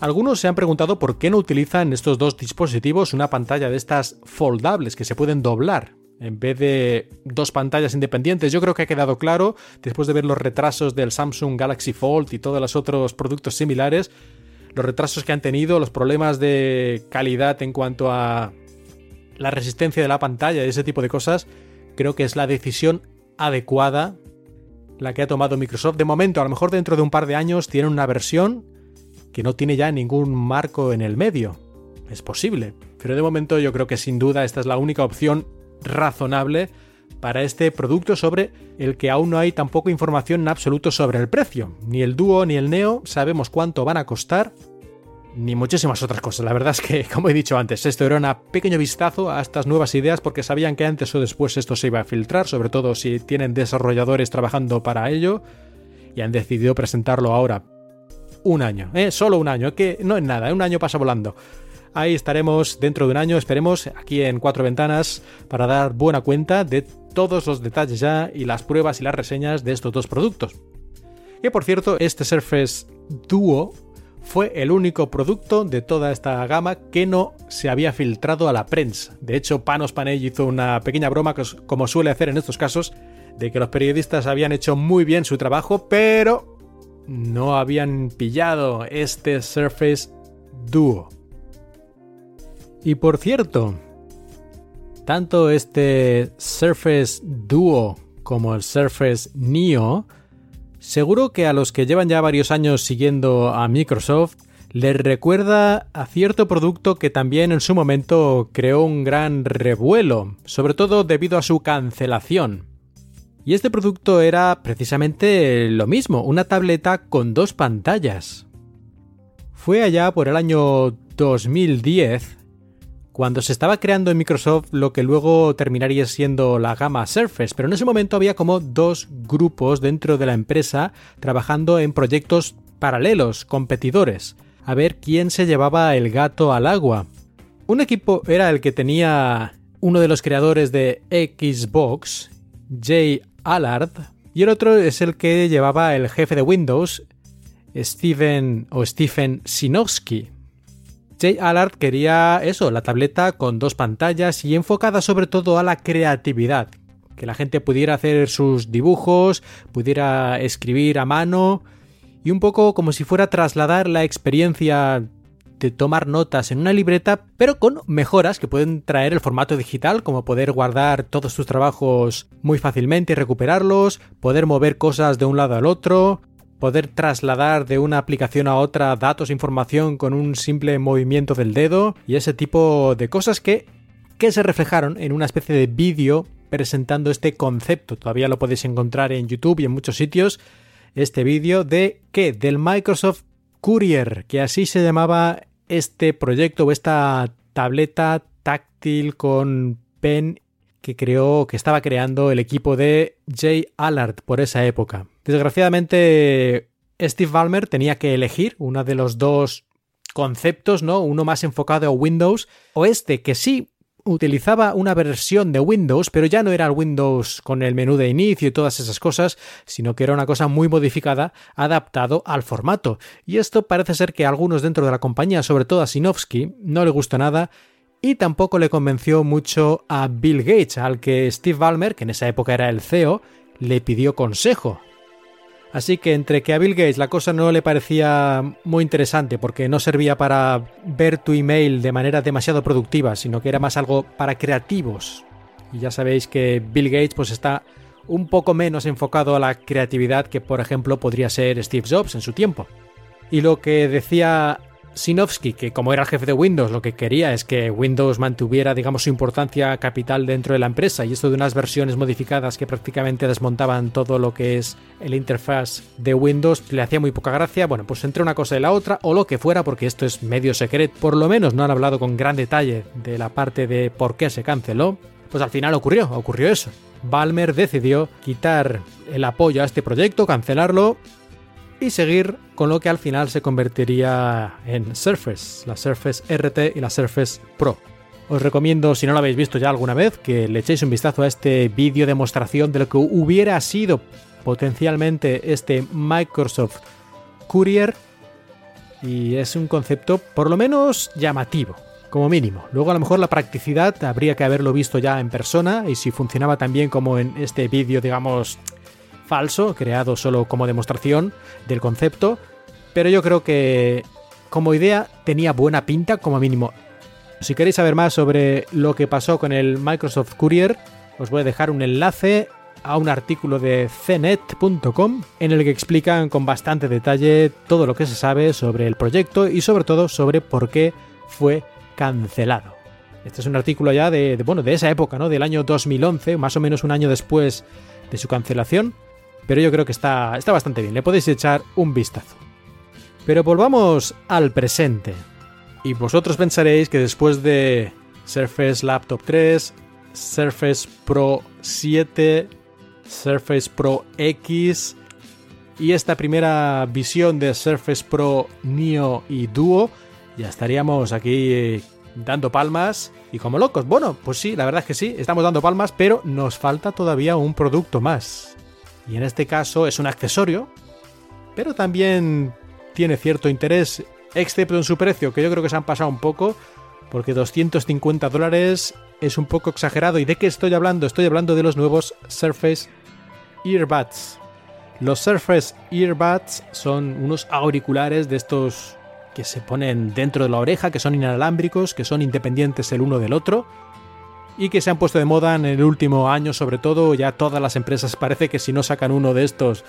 Algunos se han preguntado por qué no utilizan estos dos dispositivos una pantalla de estas foldables que se pueden doblar en vez de dos pantallas independientes. Yo creo que ha quedado claro, después de ver los retrasos del Samsung Galaxy Fold y todos los otros productos similares, los retrasos que han tenido, los problemas de calidad en cuanto a la resistencia de la pantalla y ese tipo de cosas, creo que es la decisión adecuada la que ha tomado Microsoft. De momento, a lo mejor dentro de un par de años, tienen una versión que no tiene ya ningún marco en el medio. Es posible, pero de momento yo creo que sin duda esta es la única opción razonable para este producto sobre el que aún no hay tampoco información en absoluto sobre el precio. Ni el Duo ni el Neo sabemos cuánto van a costar, ni muchísimas otras cosas. La verdad es que, como he dicho antes, esto era un pequeño vistazo a estas nuevas ideas porque sabían que antes o después esto se iba a filtrar, sobre todo si tienen desarrolladores trabajando para ello, y han decidido presentarlo ahora. Un año, ¿eh? solo un año, que no es nada, ¿eh? un año pasa volando. Ahí estaremos dentro de un año, esperemos, aquí en Cuatro Ventanas, para dar buena cuenta de todos los detalles ya y las pruebas y las reseñas de estos dos productos. Que por cierto, este Surface Duo fue el único producto de toda esta gama que no se había filtrado a la prensa. De hecho, Panos Panay hizo una pequeña broma, como suele hacer en estos casos, de que los periodistas habían hecho muy bien su trabajo, pero no habían pillado este Surface Duo. Y por cierto, tanto este Surface Duo como el Surface Neo Seguro que a los que llevan ya varios años siguiendo a Microsoft les recuerda a cierto producto que también en su momento creó un gran revuelo, sobre todo debido a su cancelación. Y este producto era precisamente lo mismo, una tableta con dos pantallas. Fue allá por el año 2010 cuando se estaba creando en Microsoft lo que luego terminaría siendo la gama Surface, pero en ese momento había como dos grupos dentro de la empresa trabajando en proyectos paralelos, competidores. a ver quién se llevaba el gato al agua. Un equipo era el que tenía uno de los creadores de Xbox, Jay Allard, y el otro es el que llevaba el jefe de Windows, Steven o Stephen Sinowski. Jay Allard quería eso, la tableta con dos pantallas y enfocada sobre todo a la creatividad, que la gente pudiera hacer sus dibujos, pudiera escribir a mano y un poco como si fuera trasladar la experiencia de tomar notas en una libreta, pero con mejoras que pueden traer el formato digital, como poder guardar todos tus trabajos muy fácilmente y recuperarlos, poder mover cosas de un lado al otro, poder trasladar de una aplicación a otra datos e información con un simple movimiento del dedo y ese tipo de cosas que, que se reflejaron en una especie de vídeo presentando este concepto. Todavía lo podéis encontrar en YouTube y en muchos sitios. Este vídeo de qué? Del Microsoft Courier, que así se llamaba este proyecto o esta tableta táctil con pen que creó, que estaba creando el equipo de Jay Allard por esa época. Desgraciadamente, Steve Ballmer tenía que elegir uno de los dos conceptos, ¿no? Uno más enfocado a Windows o este que sí utilizaba una versión de Windows, pero ya no era el Windows con el menú de inicio y todas esas cosas, sino que era una cosa muy modificada, adaptado al formato. Y esto parece ser que a algunos dentro de la compañía, sobre todo a Sinofsky, no le gustó nada y tampoco le convenció mucho a Bill Gates, al que Steve Ballmer, que en esa época era el CEO, le pidió consejo. Así que entre que a Bill Gates la cosa no le parecía muy interesante porque no servía para ver tu email de manera demasiado productiva, sino que era más algo para creativos. Y ya sabéis que Bill Gates pues está un poco menos enfocado a la creatividad que por ejemplo podría ser Steve Jobs en su tiempo. Y lo que decía Sinofsky, que como era el jefe de Windows, lo que quería es que Windows mantuviera, digamos, su importancia capital dentro de la empresa, y esto de unas versiones modificadas que prácticamente desmontaban todo lo que es el interfaz de Windows, le hacía muy poca gracia. Bueno, pues entre una cosa y la otra, o lo que fuera, porque esto es medio secreto, por lo menos no han hablado con gran detalle de la parte de por qué se canceló, pues al final ocurrió, ocurrió eso. Balmer decidió quitar el apoyo a este proyecto, cancelarlo y seguir con lo que al final se convertiría en Surface, la Surface RT y la Surface Pro. Os recomiendo, si no lo habéis visto ya alguna vez, que le echéis un vistazo a este vídeo demostración de lo que hubiera sido potencialmente este Microsoft Courier. Y es un concepto por lo menos llamativo, como mínimo. Luego a lo mejor la practicidad habría que haberlo visto ya en persona y si funcionaba tan bien como en este vídeo, digamos, falso, creado solo como demostración del concepto, pero yo creo que como idea tenía buena pinta como mínimo. Si queréis saber más sobre lo que pasó con el Microsoft Courier, os voy a dejar un enlace a un artículo de cnet.com en el que explican con bastante detalle todo lo que se sabe sobre el proyecto y sobre todo sobre por qué fue cancelado. Este es un artículo ya de, bueno, de esa época, ¿no? Del año 2011, más o menos un año después de su cancelación, pero yo creo que está, está bastante bien, le podéis echar un vistazo. Pero volvamos al presente. Y vosotros pensaréis que después de Surface Laptop 3, Surface Pro 7, Surface Pro X y esta primera visión de Surface Pro Neo y Duo, ya estaríamos aquí dando palmas y como locos. Bueno, pues sí, la verdad es que sí, estamos dando palmas, pero nos falta todavía un producto más y en este caso es un accesorio, pero también tiene cierto interés, excepto en su precio, que yo creo que se han pasado un poco, porque 250 dólares es un poco exagerado. ¿Y de qué estoy hablando? Estoy hablando de los nuevos Surface Earbuds. Los Surface Earbuds son unos auriculares de estos que se ponen dentro de la oreja, que son inalámbricos, que son independientes el uno del otro y que se han puesto de moda en el último año, sobre todo. Ya todas las empresas parece que si no sacan uno de estos,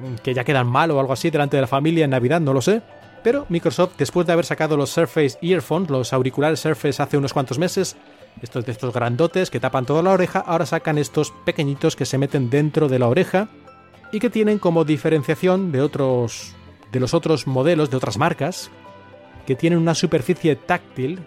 mm, que ya quedan mal o algo así delante de la familia en Navidad, no lo sé. Pero Microsoft, después de haber sacado los Surface Earphones, los auriculares Surface hace unos cuantos meses, estos de estos grandotes que tapan toda la oreja, ahora sacan estos pequeñitos que se meten dentro de la oreja y que tienen como diferenciación de otros de los otros modelos de otras marcas que tienen una superficie táctil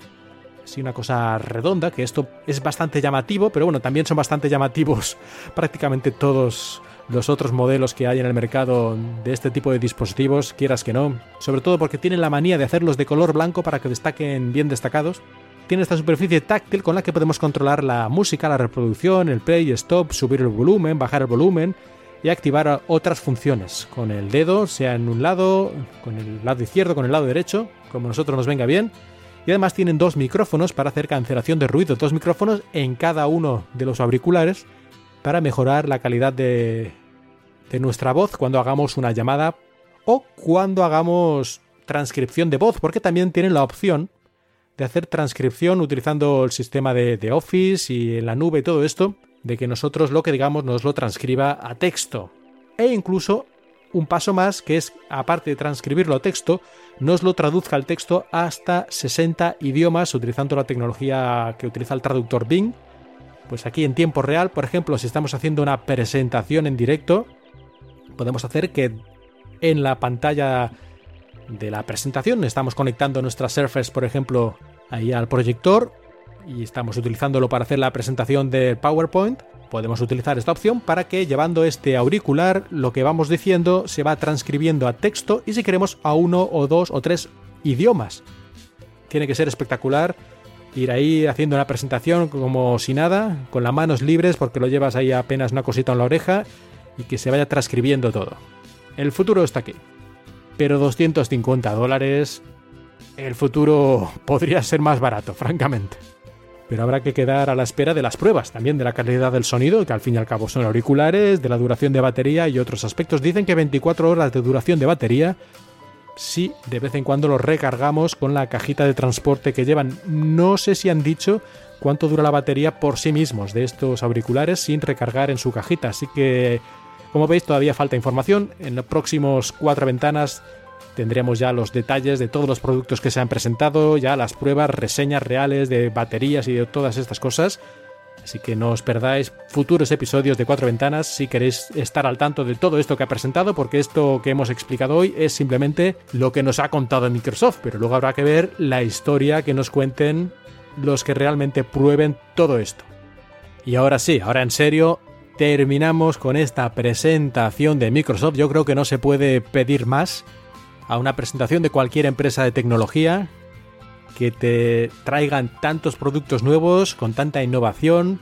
así una cosa redonda, que esto es bastante llamativo, pero bueno, también son bastante llamativos prácticamente todos los otros modelos que hay en el mercado de este tipo de dispositivos, quieras que no, sobre todo porque tienen la manía de hacerlos de color blanco para que destaquen bien destacados. Tiene esta superficie táctil con la que podemos controlar la música, la reproducción, el play, stop, subir el volumen, bajar el volumen y activar otras funciones con el dedo, sea en un lado, con el lado izquierdo, con el lado derecho, como nosotros nos venga bien. Y además tienen dos micrófonos para hacer cancelación de ruido, dos micrófonos en cada uno de los auriculares para mejorar la calidad de, de nuestra voz cuando hagamos una llamada o cuando hagamos transcripción de voz, porque también tienen la opción de hacer transcripción utilizando el sistema de, de Office y en la nube y todo esto, de que nosotros lo que digamos nos lo transcriba a texto. E incluso un paso más que es, aparte de transcribirlo a texto, nos lo traduzca al texto hasta 60 idiomas utilizando la tecnología que utiliza el traductor Bing. Pues aquí en tiempo real, por ejemplo, si estamos haciendo una presentación en directo, podemos hacer que en la pantalla de la presentación estamos conectando nuestra Surface, por ejemplo, ahí al proyector y estamos utilizándolo para hacer la presentación del PowerPoint, podemos utilizar esta opción para que llevando este auricular lo que vamos diciendo se va transcribiendo a texto y si queremos a uno o dos o tres idiomas. Tiene que ser espectacular ir ahí haciendo una presentación como si nada, con las manos libres porque lo llevas ahí apenas una cosita en la oreja y que se vaya transcribiendo todo. El futuro está aquí. Pero 250 dólares... El futuro podría ser más barato, francamente pero habrá que quedar a la espera de las pruebas, también de la calidad del sonido, que al fin y al cabo son auriculares, de la duración de batería y otros aspectos. Dicen que 24 horas de duración de batería si de vez en cuando los recargamos con la cajita de transporte que llevan. No sé si han dicho cuánto dura la batería por sí mismos de estos auriculares sin recargar en su cajita, así que como veis todavía falta información. En los próximos cuatro ventanas Tendremos ya los detalles de todos los productos que se han presentado, ya las pruebas, reseñas reales de baterías y de todas estas cosas. Así que no os perdáis futuros episodios de Cuatro Ventanas si queréis estar al tanto de todo esto que ha presentado, porque esto que hemos explicado hoy es simplemente lo que nos ha contado Microsoft, pero luego habrá que ver la historia que nos cuenten los que realmente prueben todo esto. Y ahora sí, ahora en serio, terminamos con esta presentación de Microsoft. Yo creo que no se puede pedir más a una presentación de cualquier empresa de tecnología, que te traigan tantos productos nuevos, con tanta innovación,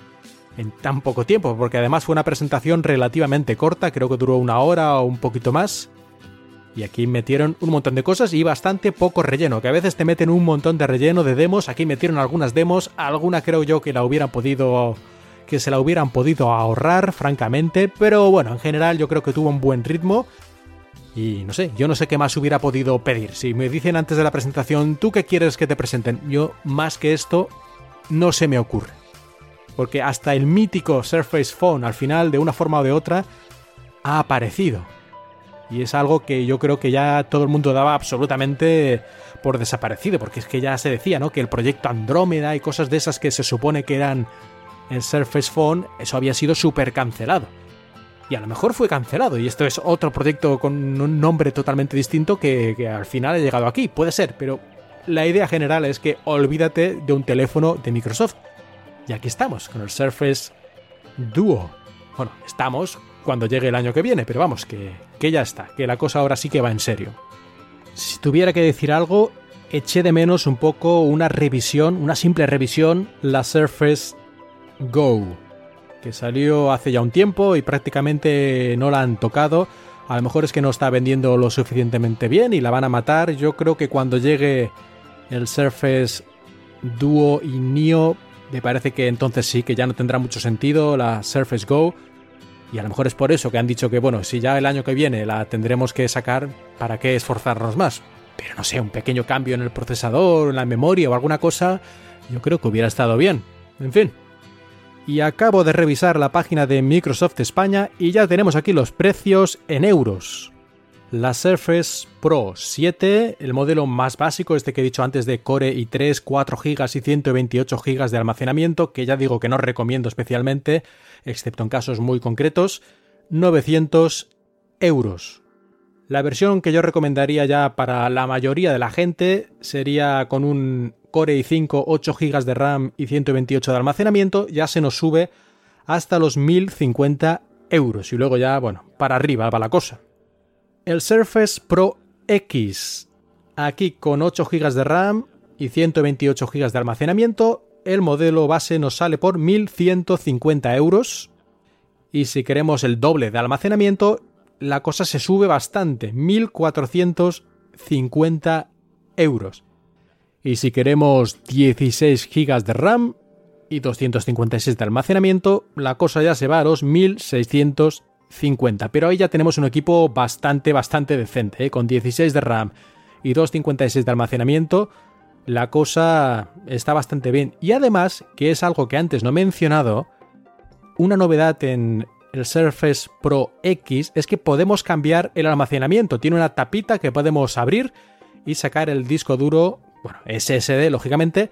en tan poco tiempo, porque además fue una presentación relativamente corta, creo que duró una hora o un poquito más. Y aquí metieron un montón de cosas y bastante poco relleno, que a veces te meten un montón de relleno de demos, aquí metieron algunas demos, alguna creo yo que la hubieran podido que se la hubieran podido ahorrar, francamente, pero bueno, en general yo creo que tuvo un buen ritmo y no sé, yo no sé qué más hubiera podido pedir. Si me dicen antes de la presentación, ¿tú qué quieres que te presenten? Yo, más que esto, no se me ocurre. Porque hasta el mítico Surface Phone, al final, de una forma o de otra, ha aparecido. Y es algo que yo creo que ya todo el mundo daba absolutamente por desaparecido, porque es que ya se decía, ¿no? Que el proyecto Andrómeda y cosas de esas que se supone que eran el Surface Phone, eso había sido súper cancelado y a lo mejor fue cancelado y esto es otro proyecto con un nombre totalmente distinto que, al final ha llegado aquí, puede ser, pero la idea general es que olvídate de un teléfono de Microsoft. Y aquí estamos, con el Surface Duo. Bueno, estamos cuando llegue el año que viene, pero vamos, que, que ya está, que la cosa ahora sí que va en serio. Si tuviera que decir algo, eché de menos un poco una revisión, una simple revisión, la Surface Go que salió hace ya un tiempo y prácticamente no la han tocado. A lo mejor es que no está vendiendo lo suficientemente bien y la van a matar. Yo creo que cuando llegue el Surface Duo y Neo, me parece que entonces sí, que ya no tendrá mucho sentido la Surface Go. Y a lo mejor es por eso que han dicho que, bueno, si ya el año que viene la tendremos que sacar, ¿para qué esforzarnos más? Pero no sé, un pequeño cambio en el procesador, en la memoria o alguna cosa, yo creo que hubiera estado bien. En fin, y acabo de revisar la página de Microsoft España y ya tenemos aquí los precios en euros. La Surface Pro 7, el modelo más básico, este que he dicho antes de Core i3, 4 GB y 128 GB de almacenamiento, que ya digo que no recomiendo especialmente, excepto en casos muy concretos, 900 euros. La versión que yo recomendaría ya para la mayoría de la gente sería con un Core i5, 8 GB de RAM y 128 de almacenamiento, ya se nos sube hasta los 1050 euros. Y luego ya, bueno, para arriba va la cosa. El Surface Pro X, aquí con 8 GB de RAM y 128 GB de almacenamiento, el modelo base nos sale por 1150 euros. Y si queremos el doble de almacenamiento, la cosa se sube bastante, 1450 euros. Y si queremos 16 GB de RAM y 256 de almacenamiento, la cosa ya se va a los 1650. Pero ahí ya tenemos un equipo bastante, bastante decente, ¿eh? con 16 de RAM y 256 de almacenamiento. La cosa está bastante bien. Y además, que es algo que antes no he mencionado, una novedad en el Surface Pro X es que podemos cambiar el almacenamiento. Tiene una tapita que podemos abrir y sacar el disco duro, bueno, SSD lógicamente,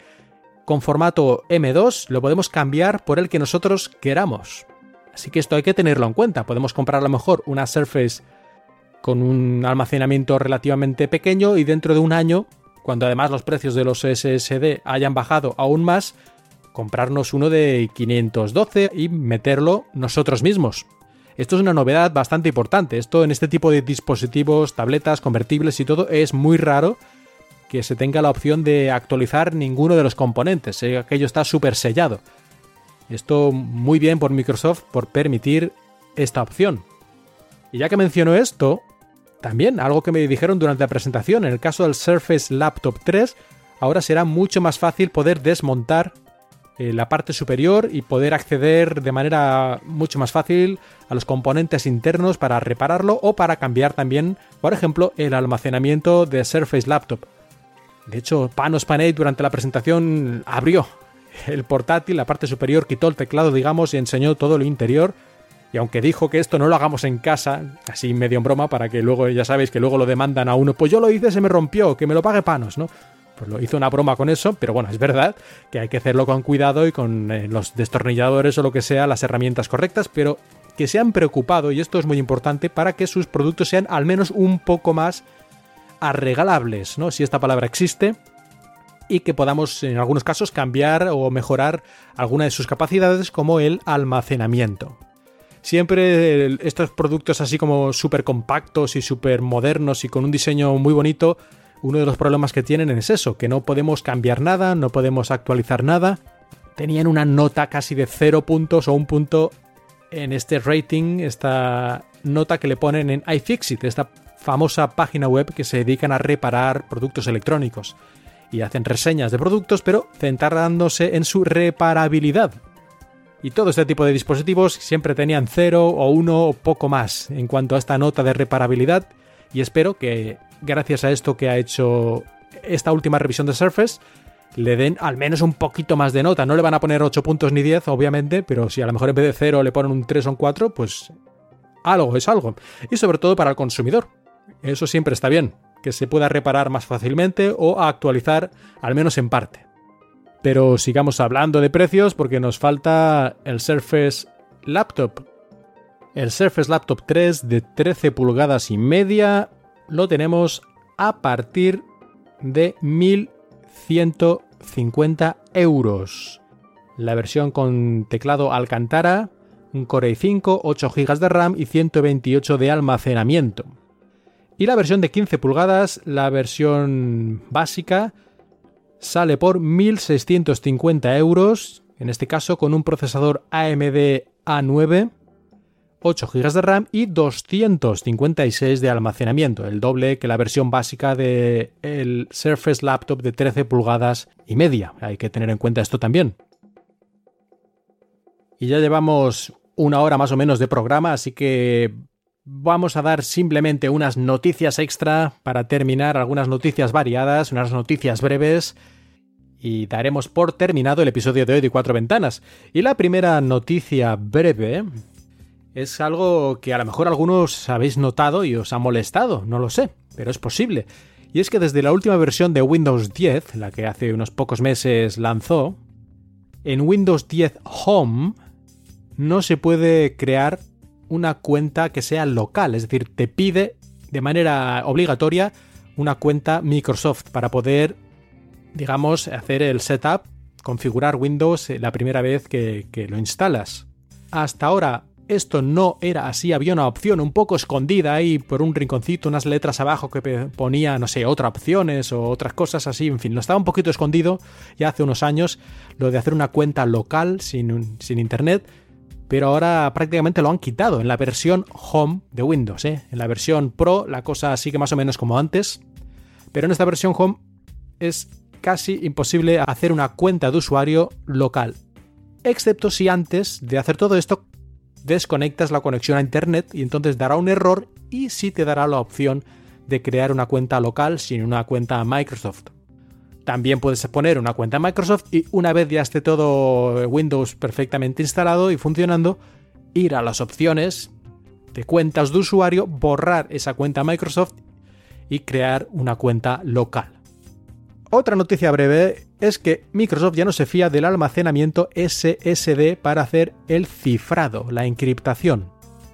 con formato M2, lo podemos cambiar por el que nosotros queramos. Así que esto hay que tenerlo en cuenta. Podemos comprar a lo mejor una Surface con un almacenamiento relativamente pequeño y dentro de un año, cuando además los precios de los SSD hayan bajado aún más, comprarnos uno de 512 y meterlo nosotros mismos. Esto es una novedad bastante importante. Esto en este tipo de dispositivos, tabletas, convertibles y todo es muy raro que se tenga la opción de actualizar ninguno de los componentes. Eh, aquello está súper sellado. Esto muy bien por Microsoft por permitir esta opción. Y ya que menciono esto, también algo que me dijeron durante la presentación, en el caso del Surface Laptop 3, ahora será mucho más fácil poder desmontar eh, la parte superior y poder acceder de manera mucho más fácil a los componentes internos para repararlo o para cambiar también, por ejemplo, el almacenamiento de Surface Laptop. De hecho, Panos Panay durante la presentación abrió el portátil, la parte superior, quitó el teclado, digamos, y enseñó todo lo interior. Y aunque dijo que esto no lo hagamos en casa, así medio en broma, para que luego, ya sabéis, que luego lo demandan a uno, pues yo lo hice, se me rompió, que me lo pague Panos, ¿no? pues lo hizo una broma con eso, pero bueno, es verdad que hay que hacerlo con cuidado y con eh, los destornilladores o lo que sea, las herramientas correctas, pero que se han preocupado, y esto es muy importante, para que sus productos sean al menos un poco más arregalables, ¿no? Si esta palabra existe, y que podamos en algunos casos cambiar o mejorar alguna de sus capacidades como el almacenamiento. Siempre estos productos así como súper compactos y súper modernos y con un diseño muy bonito uno de los problemas que tienen es eso, que no podemos cambiar nada, no podemos actualizar nada. Tenían una nota casi de cero puntos o un punto en este rating, esta nota que le ponen en iFixit, esta famosa página web que se dedican a reparar productos electrónicos. Y hacen reseñas de productos, pero centrándose en su reparabilidad. Y todo este tipo de dispositivos siempre tenían cero o uno o poco más en cuanto a esta nota de reparabilidad. Y espero que gracias a esto que ha hecho esta última revisión de Surface, le den al menos un poquito más de nota. No le van a poner 8 puntos ni 10, obviamente, pero si a lo mejor en vez de 0 le ponen un 3 o un 4, pues algo es algo. Y sobre todo para el consumidor. Eso siempre está bien, que se pueda reparar más fácilmente o actualizar al menos en parte. Pero sigamos hablando de precios porque nos falta el Surface Laptop. El Surface Laptop 3 de 13 pulgadas y media lo tenemos a partir de 1150 euros. La versión con teclado Alcantara, un Core i5, 8 GB de RAM y 128 de almacenamiento. Y la versión de 15 pulgadas, la versión básica, sale por 1650 euros, en este caso con un procesador AMD A9 8 GB de RAM y 256 de almacenamiento, el doble que la versión básica del el Surface Laptop de 13 pulgadas y media. Hay que tener en cuenta esto también. Y ya llevamos una hora más o menos de programa, así que vamos a dar simplemente unas noticias extra para terminar, algunas noticias variadas, unas noticias breves y daremos por terminado el episodio de hoy de Cuatro Ventanas. Y la primera noticia breve es algo que a lo mejor algunos habéis notado y os ha molestado, no lo sé, pero es posible. Y es que desde la última versión de Windows 10, la que hace unos pocos meses lanzó, en Windows 10 Home no se puede crear una cuenta que sea local, es decir, te pide de manera obligatoria una cuenta Microsoft para poder digamos, hacer el setup, configurar Windows la primera vez que, que lo instalas. Hasta ahora esto no era así, había una opción un poco escondida ahí por un rinconcito, unas letras abajo que ponía, no sé, otras opciones o otras cosas así, en fin, lo estaba un poquito escondido ya hace unos años, lo de hacer una cuenta local sin, sin internet, pero ahora prácticamente lo han quitado en la versión Home de Windows, ¿eh? en la versión Pro la cosa sigue más o menos como antes, pero en esta versión Home es casi imposible hacer una cuenta de usuario local excepto si antes de hacer todo esto desconectas la conexión a Internet y entonces dará un error y sí te dará la opción de crear una cuenta local sin una cuenta Microsoft. También puedes poner una cuenta Microsoft y una vez ya esté todo Windows perfectamente instalado y funcionando, ir a las opciones de cuentas de usuario, borrar esa cuenta Microsoft y crear una cuenta local. Otra noticia breve es que Microsoft ya no se fía del almacenamiento SSD para hacer el cifrado, la encriptación.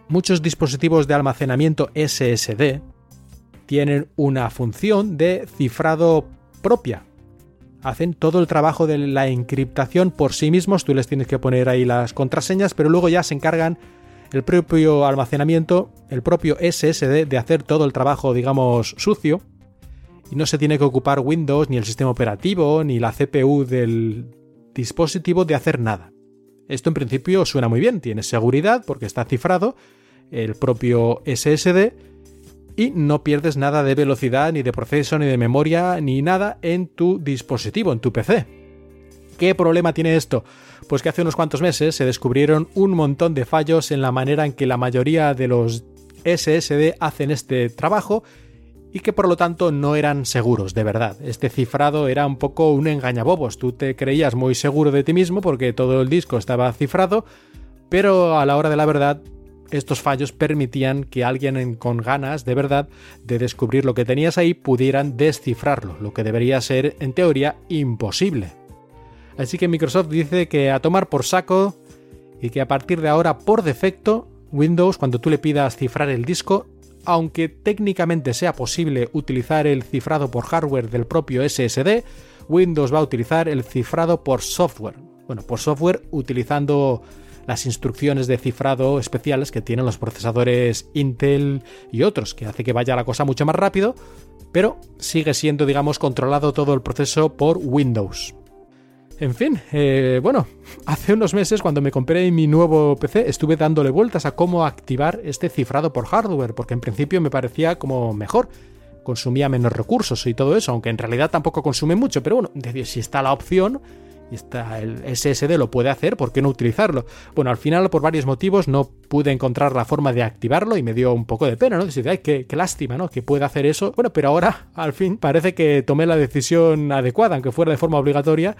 Muchos dispositivos de almacenamiento SSD tienen una función de cifrado propia. Hacen todo el trabajo de la encriptación por sí mismos, tú les tienes que poner ahí las contraseñas, pero luego ya se encargan el propio almacenamiento, el propio SSD de hacer todo el trabajo, digamos, sucio. Y no se tiene que ocupar Windows, ni el sistema operativo, ni la CPU del dispositivo de hacer nada. Esto en principio suena muy bien, tiene seguridad porque está cifrado, el propio SSD, y no pierdes nada de velocidad, ni de proceso, ni de memoria, ni nada en tu dispositivo, en tu PC. ¿Qué problema tiene esto? Pues que hace unos cuantos meses se descubrieron un montón de fallos en la manera en que la mayoría de los SSD hacen este trabajo y que por lo tanto no eran seguros, de verdad. Este cifrado era un poco un engañabobos. Tú te creías muy seguro de ti mismo porque todo el disco estaba cifrado, pero a la hora de la verdad estos fallos permitían que alguien con ganas de verdad de descubrir lo que tenías ahí pudieran descifrarlo, lo que debería ser en teoría imposible. Así que Microsoft dice que a tomar por saco y que a partir de ahora por defecto Windows cuando tú le pidas cifrar el disco aunque técnicamente sea posible utilizar el cifrado por hardware del propio SSD, Windows va a utilizar el cifrado por software. Bueno, por software utilizando las instrucciones de cifrado especiales que tienen los procesadores Intel y otros, que hace que vaya la cosa mucho más rápido, pero sigue siendo, digamos, controlado todo el proceso por Windows. En fin, eh, bueno, hace unos meses cuando me compré mi nuevo PC estuve dándole vueltas a cómo activar este cifrado por hardware, porque en principio me parecía como mejor, consumía menos recursos y todo eso, aunque en realidad tampoco consume mucho, pero bueno, si está la opción está el SSD lo puede hacer, ¿por qué no utilizarlo? Bueno, al final por varios motivos no pude encontrar la forma de activarlo y me dio un poco de pena, ¿no? Decir, ay, qué, qué lástima, ¿no? Que pueda hacer eso. Bueno, pero ahora, al fin, parece que tomé la decisión adecuada, aunque fuera de forma obligatoria,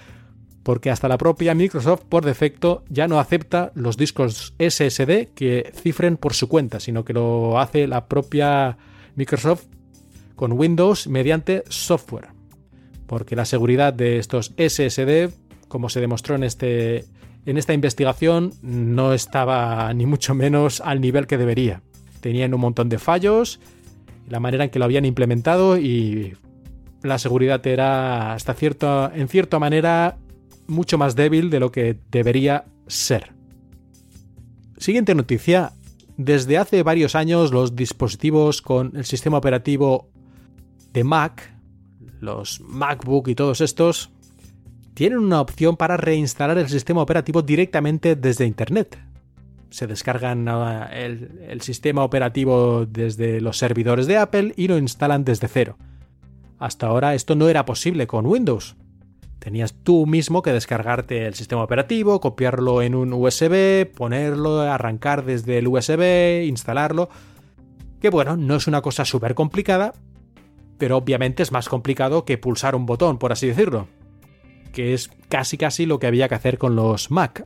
porque hasta la propia Microsoft por defecto ya no acepta los discos SSD que cifren por su cuenta, sino que lo hace la propia Microsoft con Windows mediante software. Porque la seguridad de estos SSD, como se demostró en, este, en esta investigación, no estaba ni mucho menos al nivel que debería. Tenían un montón de fallos, la manera en que lo habían implementado y la seguridad era hasta en cierta manera mucho más débil de lo que debería ser. Siguiente noticia. Desde hace varios años los dispositivos con el sistema operativo de Mac, los MacBook y todos estos, tienen una opción para reinstalar el sistema operativo directamente desde Internet. Se descargan ah, el, el, sistema operativo desde los servidores de Apple y lo instalan desde cero. Hasta ahora esto no era posible con Windows. Tenías tú mismo que descargarte el sistema operativo, copiarlo en un USB, ponerlo, arrancar desde el USB, instalarlo. Que bueno, no es una cosa súper complicada, pero obviamente es más complicado que pulsar un botón, por así decirlo. Que es casi casi lo que había que hacer con los Mac.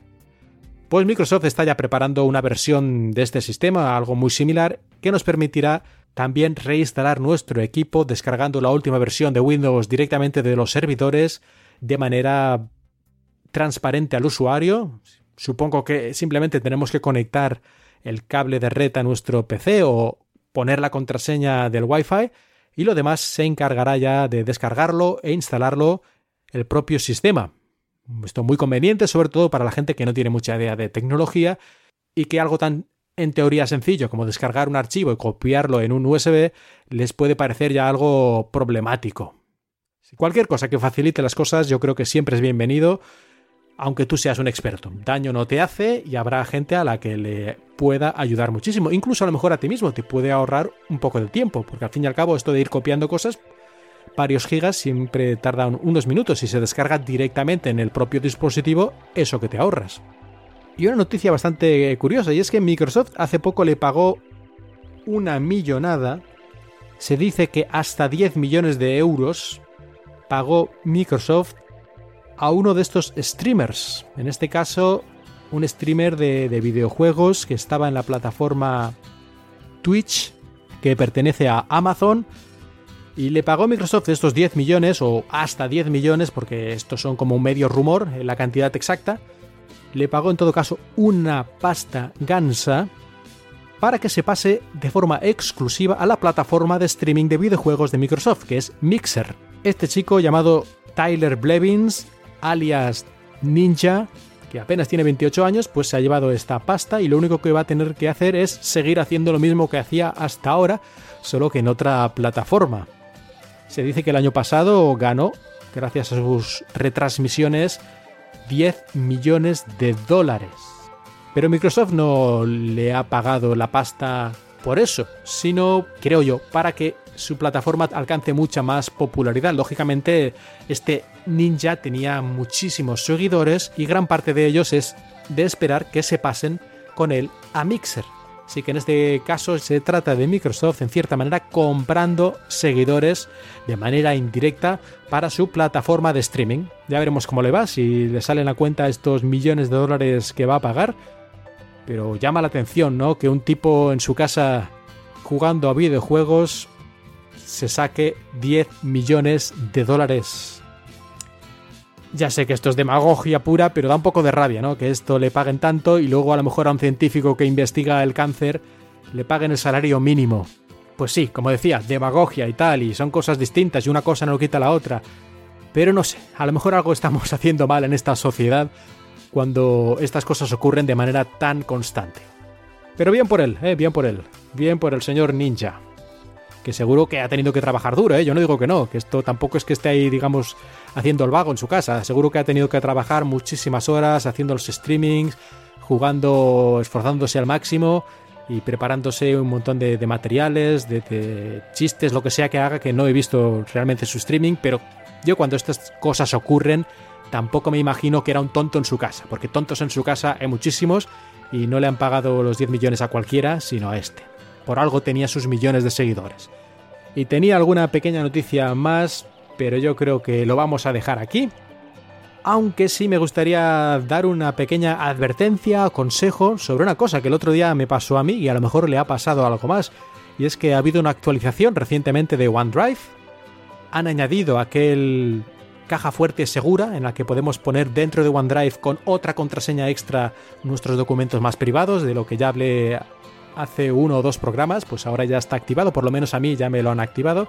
Pues Microsoft está ya preparando una versión de este sistema, algo muy similar, que nos permitirá también reinstalar nuestro equipo descargando la última versión de Windows directamente de los servidores de manera transparente al usuario. Supongo que simplemente tenemos que conectar el cable de red a nuestro PC o poner la contraseña del Wi-Fi y lo demás se encargará ya de descargarlo e instalarlo el propio sistema. Esto muy conveniente, sobre todo para la gente que no tiene mucha idea de tecnología y que algo tan en teoría sencillo como descargar un archivo y copiarlo en un USB les puede parecer ya algo problemático. Cualquier cosa que facilite las cosas yo creo que siempre es bienvenido, aunque tú seas un experto. Daño no te hace y habrá gente a la que le pueda ayudar muchísimo. Incluso a lo mejor a ti mismo te puede ahorrar un poco de tiempo, porque al fin y al cabo esto de ir copiando cosas, varios gigas siempre tarda unos minutos y se descarga directamente en el propio dispositivo eso que te ahorras. Y una noticia bastante curiosa, y es que Microsoft hace poco le pagó una millonada, se dice que hasta 10 millones de euros pagó Microsoft a uno de estos streamers, en este caso un streamer de, de videojuegos que estaba en la plataforma Twitch, que pertenece a Amazon, y le pagó Microsoft estos 10 millones o hasta 10 millones, porque estos son como un medio rumor, la cantidad exacta, le pagó en todo caso una pasta gansa para que se pase de forma exclusiva a la plataforma de streaming de videojuegos de Microsoft, que es Mixer. Este chico llamado Tyler Blevins, alias Ninja, que apenas tiene 28 años, pues se ha llevado esta pasta y lo único que va a tener que hacer es seguir haciendo lo mismo que hacía hasta ahora, solo que en otra plataforma. Se dice que el año pasado ganó, gracias a sus retransmisiones, 10 millones de dólares. Pero Microsoft no le ha pagado la pasta por eso, sino, creo yo, para que su plataforma alcance mucha más popularidad. Lógicamente, este ninja tenía muchísimos seguidores y gran parte de ellos es de esperar que se pasen con él a Mixer. Así que en este caso se trata de Microsoft en cierta manera comprando seguidores de manera indirecta para su plataforma de streaming. Ya veremos cómo le va, si le salen a cuenta estos millones de dólares que va a pagar. Pero llama la atención, ¿no? Que un tipo en su casa jugando a videojuegos se saque 10 millones de dólares ya sé que esto es demagogia pura, pero da un poco de rabia, ¿no? Que esto le paguen tanto y luego a lo mejor a un científico que investiga el cáncer le paguen el salario mínimo. Pues sí, como decía, demagogia y tal, y son cosas distintas y una cosa no quita la otra. Pero no sé, a lo mejor algo estamos haciendo mal en esta sociedad cuando estas cosas ocurren de manera tan constante. Pero bien por él, eh, bien por él, bien por el señor Ninja que seguro que ha tenido que trabajar duro, ¿eh? yo no digo que no, que esto tampoco es que esté ahí, digamos, haciendo el vago en su casa, seguro que ha tenido que trabajar muchísimas horas haciendo los streamings, jugando, esforzándose al máximo y preparándose un montón de, materiales, de, chistes, lo que sea que haga, que no he visto realmente su streaming, pero yo cuando estas cosas ocurren, tampoco me imagino que era un tonto en su casa, porque tontos en su casa hay muchísimos y no le han pagado los 10 millones a cualquiera, sino a este. Por algo tenía sus millones de seguidores. Y tenía alguna pequeña noticia más, pero yo creo que lo vamos a dejar aquí. Aunque sí me gustaría dar una pequeña advertencia consejo sobre una cosa que el otro día me pasó a mí y a lo mejor le ha pasado algo más. Y es que ha habido una actualización recientemente de OneDrive. Han añadido aquel caja fuerte segura en la que podemos poner dentro de OneDrive con otra contraseña extra nuestros documentos más privados, de lo que ya hablé hace uno o dos programas, pues ahora ya está activado, por lo menos a mí ya me lo han activado.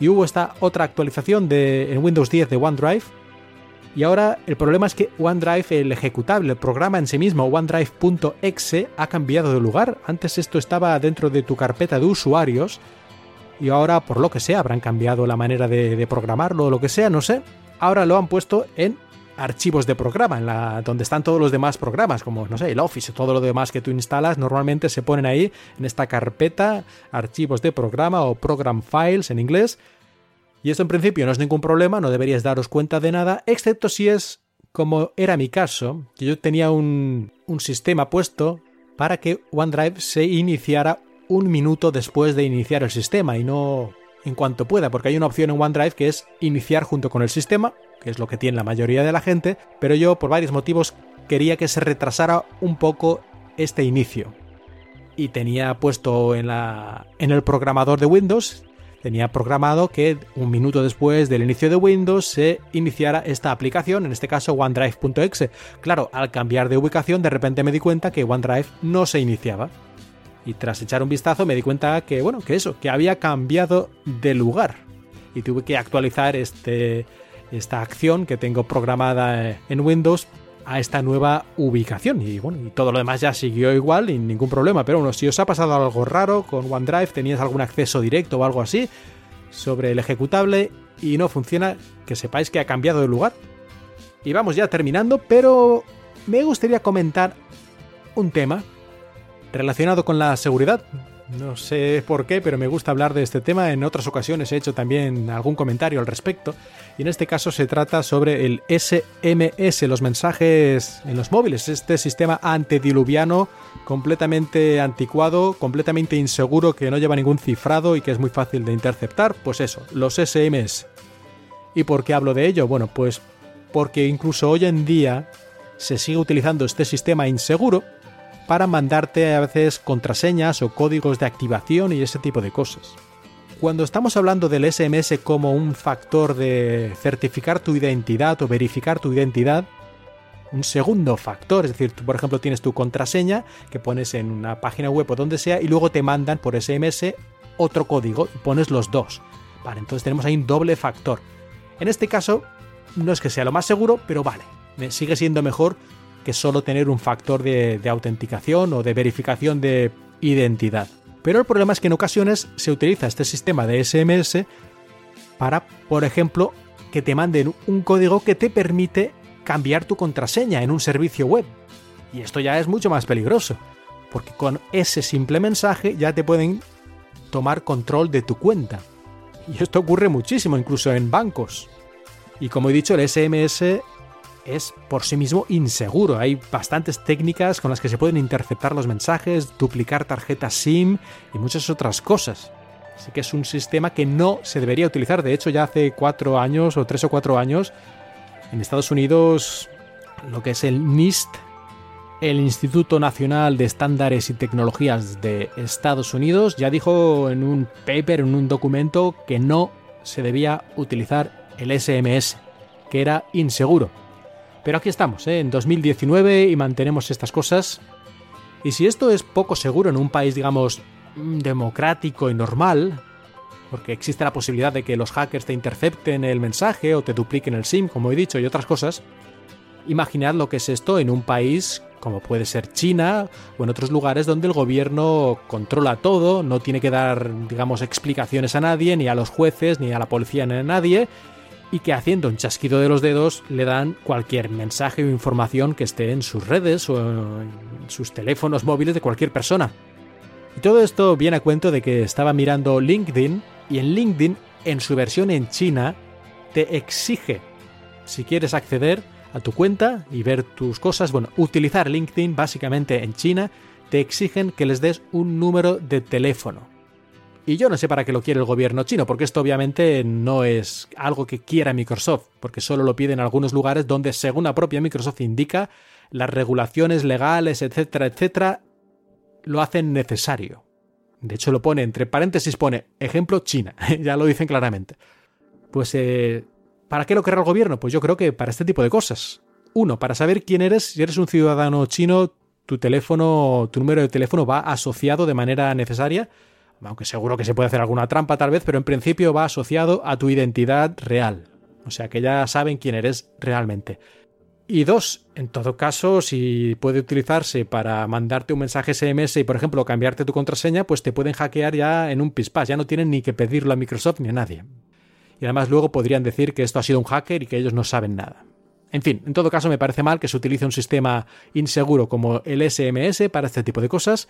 Y hubo esta otra actualización de, en Windows 10 de OneDrive. Y ahora el problema es que OneDrive, el ejecutable, el programa en sí mismo, OneDrive.exe, ha cambiado de lugar. Antes esto estaba dentro de tu carpeta de usuarios. Y ahora, por lo que sea, habrán cambiado la manera de, de programarlo o lo que sea, no sé. Ahora lo han puesto en archivos de programa, en la, donde están todos los demás programas, como, no sé, el Office, todo lo demás que tú instalas, normalmente se ponen ahí en esta carpeta, archivos de programa o program files en inglés. Y esto en principio no es ningún problema, no deberías daros cuenta de nada, excepto si es como era mi caso, que yo tenía un, un sistema puesto para que OneDrive se iniciara un minuto después de iniciar el sistema y no en cuanto pueda, porque hay una opción en OneDrive que es iniciar junto con el sistema que es lo que tiene la mayoría de la gente, pero yo por varios motivos quería que se retrasara un poco este inicio. Y tenía puesto en, la, en el programador de Windows, tenía programado que un minuto después del inicio de Windows se iniciara esta aplicación, en este caso OneDrive.exe. Claro, al cambiar de ubicación de repente me di cuenta que OneDrive no se iniciaba. Y tras echar un vistazo me di cuenta que, bueno, que eso, que había cambiado de lugar. Y tuve que actualizar este, esta acción que tengo programada eh, en Windows a esta nueva ubicación. Y bueno, y todo lo demás ya siguió igual y ningún problema. Pero bueno, si os ha pasado algo raro con OneDrive, tenías algún acceso directo o algo así sobre el ejecutable y no funciona, que sepáis que ha cambiado de lugar. Y vamos ya terminando, pero me gustaría comentar un tema relacionado con la seguridad. No sé por qué, pero me gusta hablar de este tema. En otras ocasiones he hecho también algún comentario al respecto. Y en este caso se trata sobre el SMS, los mensajes en los móviles. Este sistema antediluviano completamente anticuado, completamente inseguro, que no lleva ningún cifrado y que es muy fácil de interceptar. Pues eso, los SMS. ¿Y por qué hablo de ello? Bueno, pues porque incluso hoy en día se sigue utilizando este sistema inseguro para mandarte a veces contraseñas o códigos de activación y ese tipo de cosas. Cuando estamos hablando del SMS como un factor de certificar tu identidad o verificar tu identidad, un segundo factor, es decir, tú por ejemplo tienes tu contraseña que pones en una página web o donde sea y luego te mandan por SMS otro código y pones los dos. Vale, entonces tenemos ahí un doble factor. En este caso, no es que sea lo más seguro, pero vale, sigue siendo mejor que solo tener un factor de, autenticación o de verificación de identidad. Pero el problema es que en ocasiones se utiliza este sistema de SMS para, por ejemplo, que te manden un código que te permite cambiar tu contraseña en un servicio web. Y esto ya es mucho más peligroso, porque con ese simple mensaje ya te pueden tomar control de tu cuenta. Y esto ocurre muchísimo, incluso en bancos. Y como he dicho, el SMS es por sí mismo inseguro. Hay bastantes técnicas con las que se pueden interceptar los mensajes, duplicar tarjetas SIM y muchas otras cosas. Así que es un sistema que no se debería utilizar. De hecho, ya hace cuatro años o tres o cuatro años, en Estados Unidos, lo que es el NIST, el Instituto Nacional de Estándares y Tecnologías de Estados Unidos, ya dijo en un paper, en un documento, que no se debía utilizar el SMS, que era inseguro. Pero aquí estamos, ¿eh? en 2019 y mantenemos estas cosas. Y si esto es poco seguro en un país, digamos, mm, democrático y normal, porque existe la posibilidad de que los hackers te intercepten el mensaje o te dupliquen el SIM, como he dicho, y otras cosas, imaginad lo que es esto en un país como puede ser China o en otros lugares donde el gobierno controla todo, no tiene que dar, digamos, explicaciones a nadie, ni a los jueces, ni a la policía, ni a nadie, y que haciendo un chasquido de los dedos le dan cualquier mensaje o información que esté en sus redes o en sus teléfonos móviles de cualquier persona. Y todo esto viene a cuento de que estaba mirando LinkedIn y en LinkedIn, en su versión en China, te exige, si quieres acceder a tu cuenta y ver tus cosas, bueno, utilizar LinkedIn básicamente en China, te exigen que les des un número de teléfono. Y yo no sé para qué lo quiere el gobierno chino, porque esto obviamente no es algo que quiera Microsoft, porque solo lo pide en algunos lugares donde, según la propia Microsoft indica, las regulaciones legales, etcétera, etcétera, lo hacen necesario. De hecho, lo pone entre paréntesis, pone ejemplo China, ya lo dicen claramente. Pues, eh, ¿para qué lo querrá el gobierno? Pues yo creo que para este tipo de cosas. Uno, para saber quién eres, si eres un ciudadano chino, tu teléfono, tu número de teléfono va asociado de manera necesaria aunque seguro que se puede hacer alguna trampa tal vez, pero en principio va asociado a tu identidad real. O sea que ya saben quién eres realmente. Y dos, en todo caso, si puede utilizarse para mandarte un mensaje SMS y, por ejemplo, cambiarte tu contraseña, pues te pueden hackear ya en un pispás. Ya no tienen ni que pedirlo a Microsoft ni a nadie. Y además luego podrían decir que esto ha sido un hacker y que ellos no saben nada. En fin, en todo caso me parece mal que se utilice un sistema inseguro como el SMS para este tipo de cosas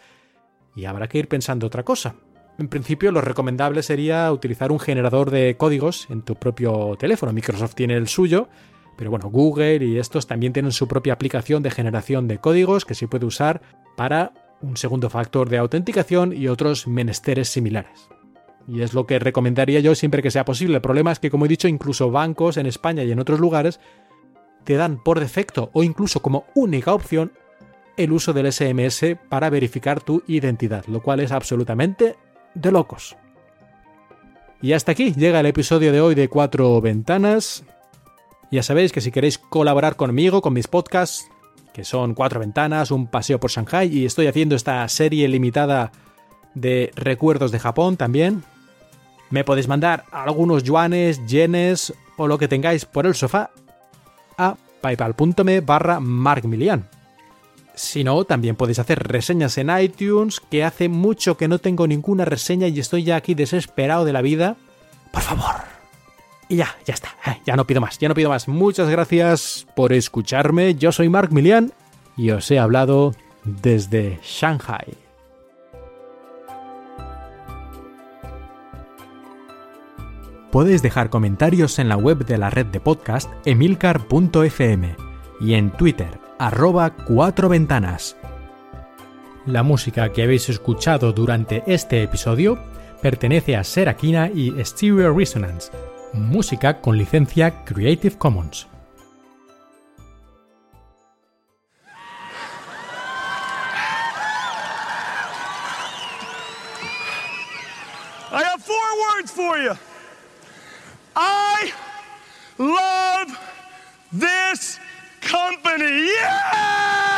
y habrá que ir pensando otra cosa. En principio, lo recomendable sería utilizar un generador de códigos en tu propio teléfono. Microsoft tiene el suyo, pero bueno, Google y estos también tienen su propia aplicación de generación de códigos que se puede usar para un segundo factor de autenticación y otros menesteres similares. Y es lo que recomendaría yo siempre que sea posible. El problema es que, como he dicho, incluso bancos en España y en otros lugares te dan por defecto o incluso como única opción el uso del SMS para verificar tu identidad, lo cual es absolutamente de locos. Y hasta aquí llega el episodio de hoy de Cuatro Ventanas. Ya sabéis que si queréis colaborar conmigo, con mis podcasts, que son Cuatro Ventanas, un paseo por Shanghai, y estoy haciendo esta serie limitada de recuerdos de Japón también, Me podéis mandar algunos yuanes, yenes o lo que tengáis por el sofá a paypal.me barra markmilian. Si no, también podéis hacer reseñas en iTunes, que hace mucho que no tengo ninguna reseña y estoy ya aquí desesperado de la vida. Por favor. Y ya, ya está. Eh, ya no pido más, ya no pido más. Muchas gracias por escucharme. Yo soy Mark Milian y os he hablado desde Shanghai. Podéis dejar comentarios en la web de la red de podcast emilcar.fm y en Twitter arroba cuatro ventanas. La música que habéis escuchado durante este episodio pertenece a Serakina y Stereo Resonance, música con licencia Creative Commons. I have four words for you. I love this company. Yeah!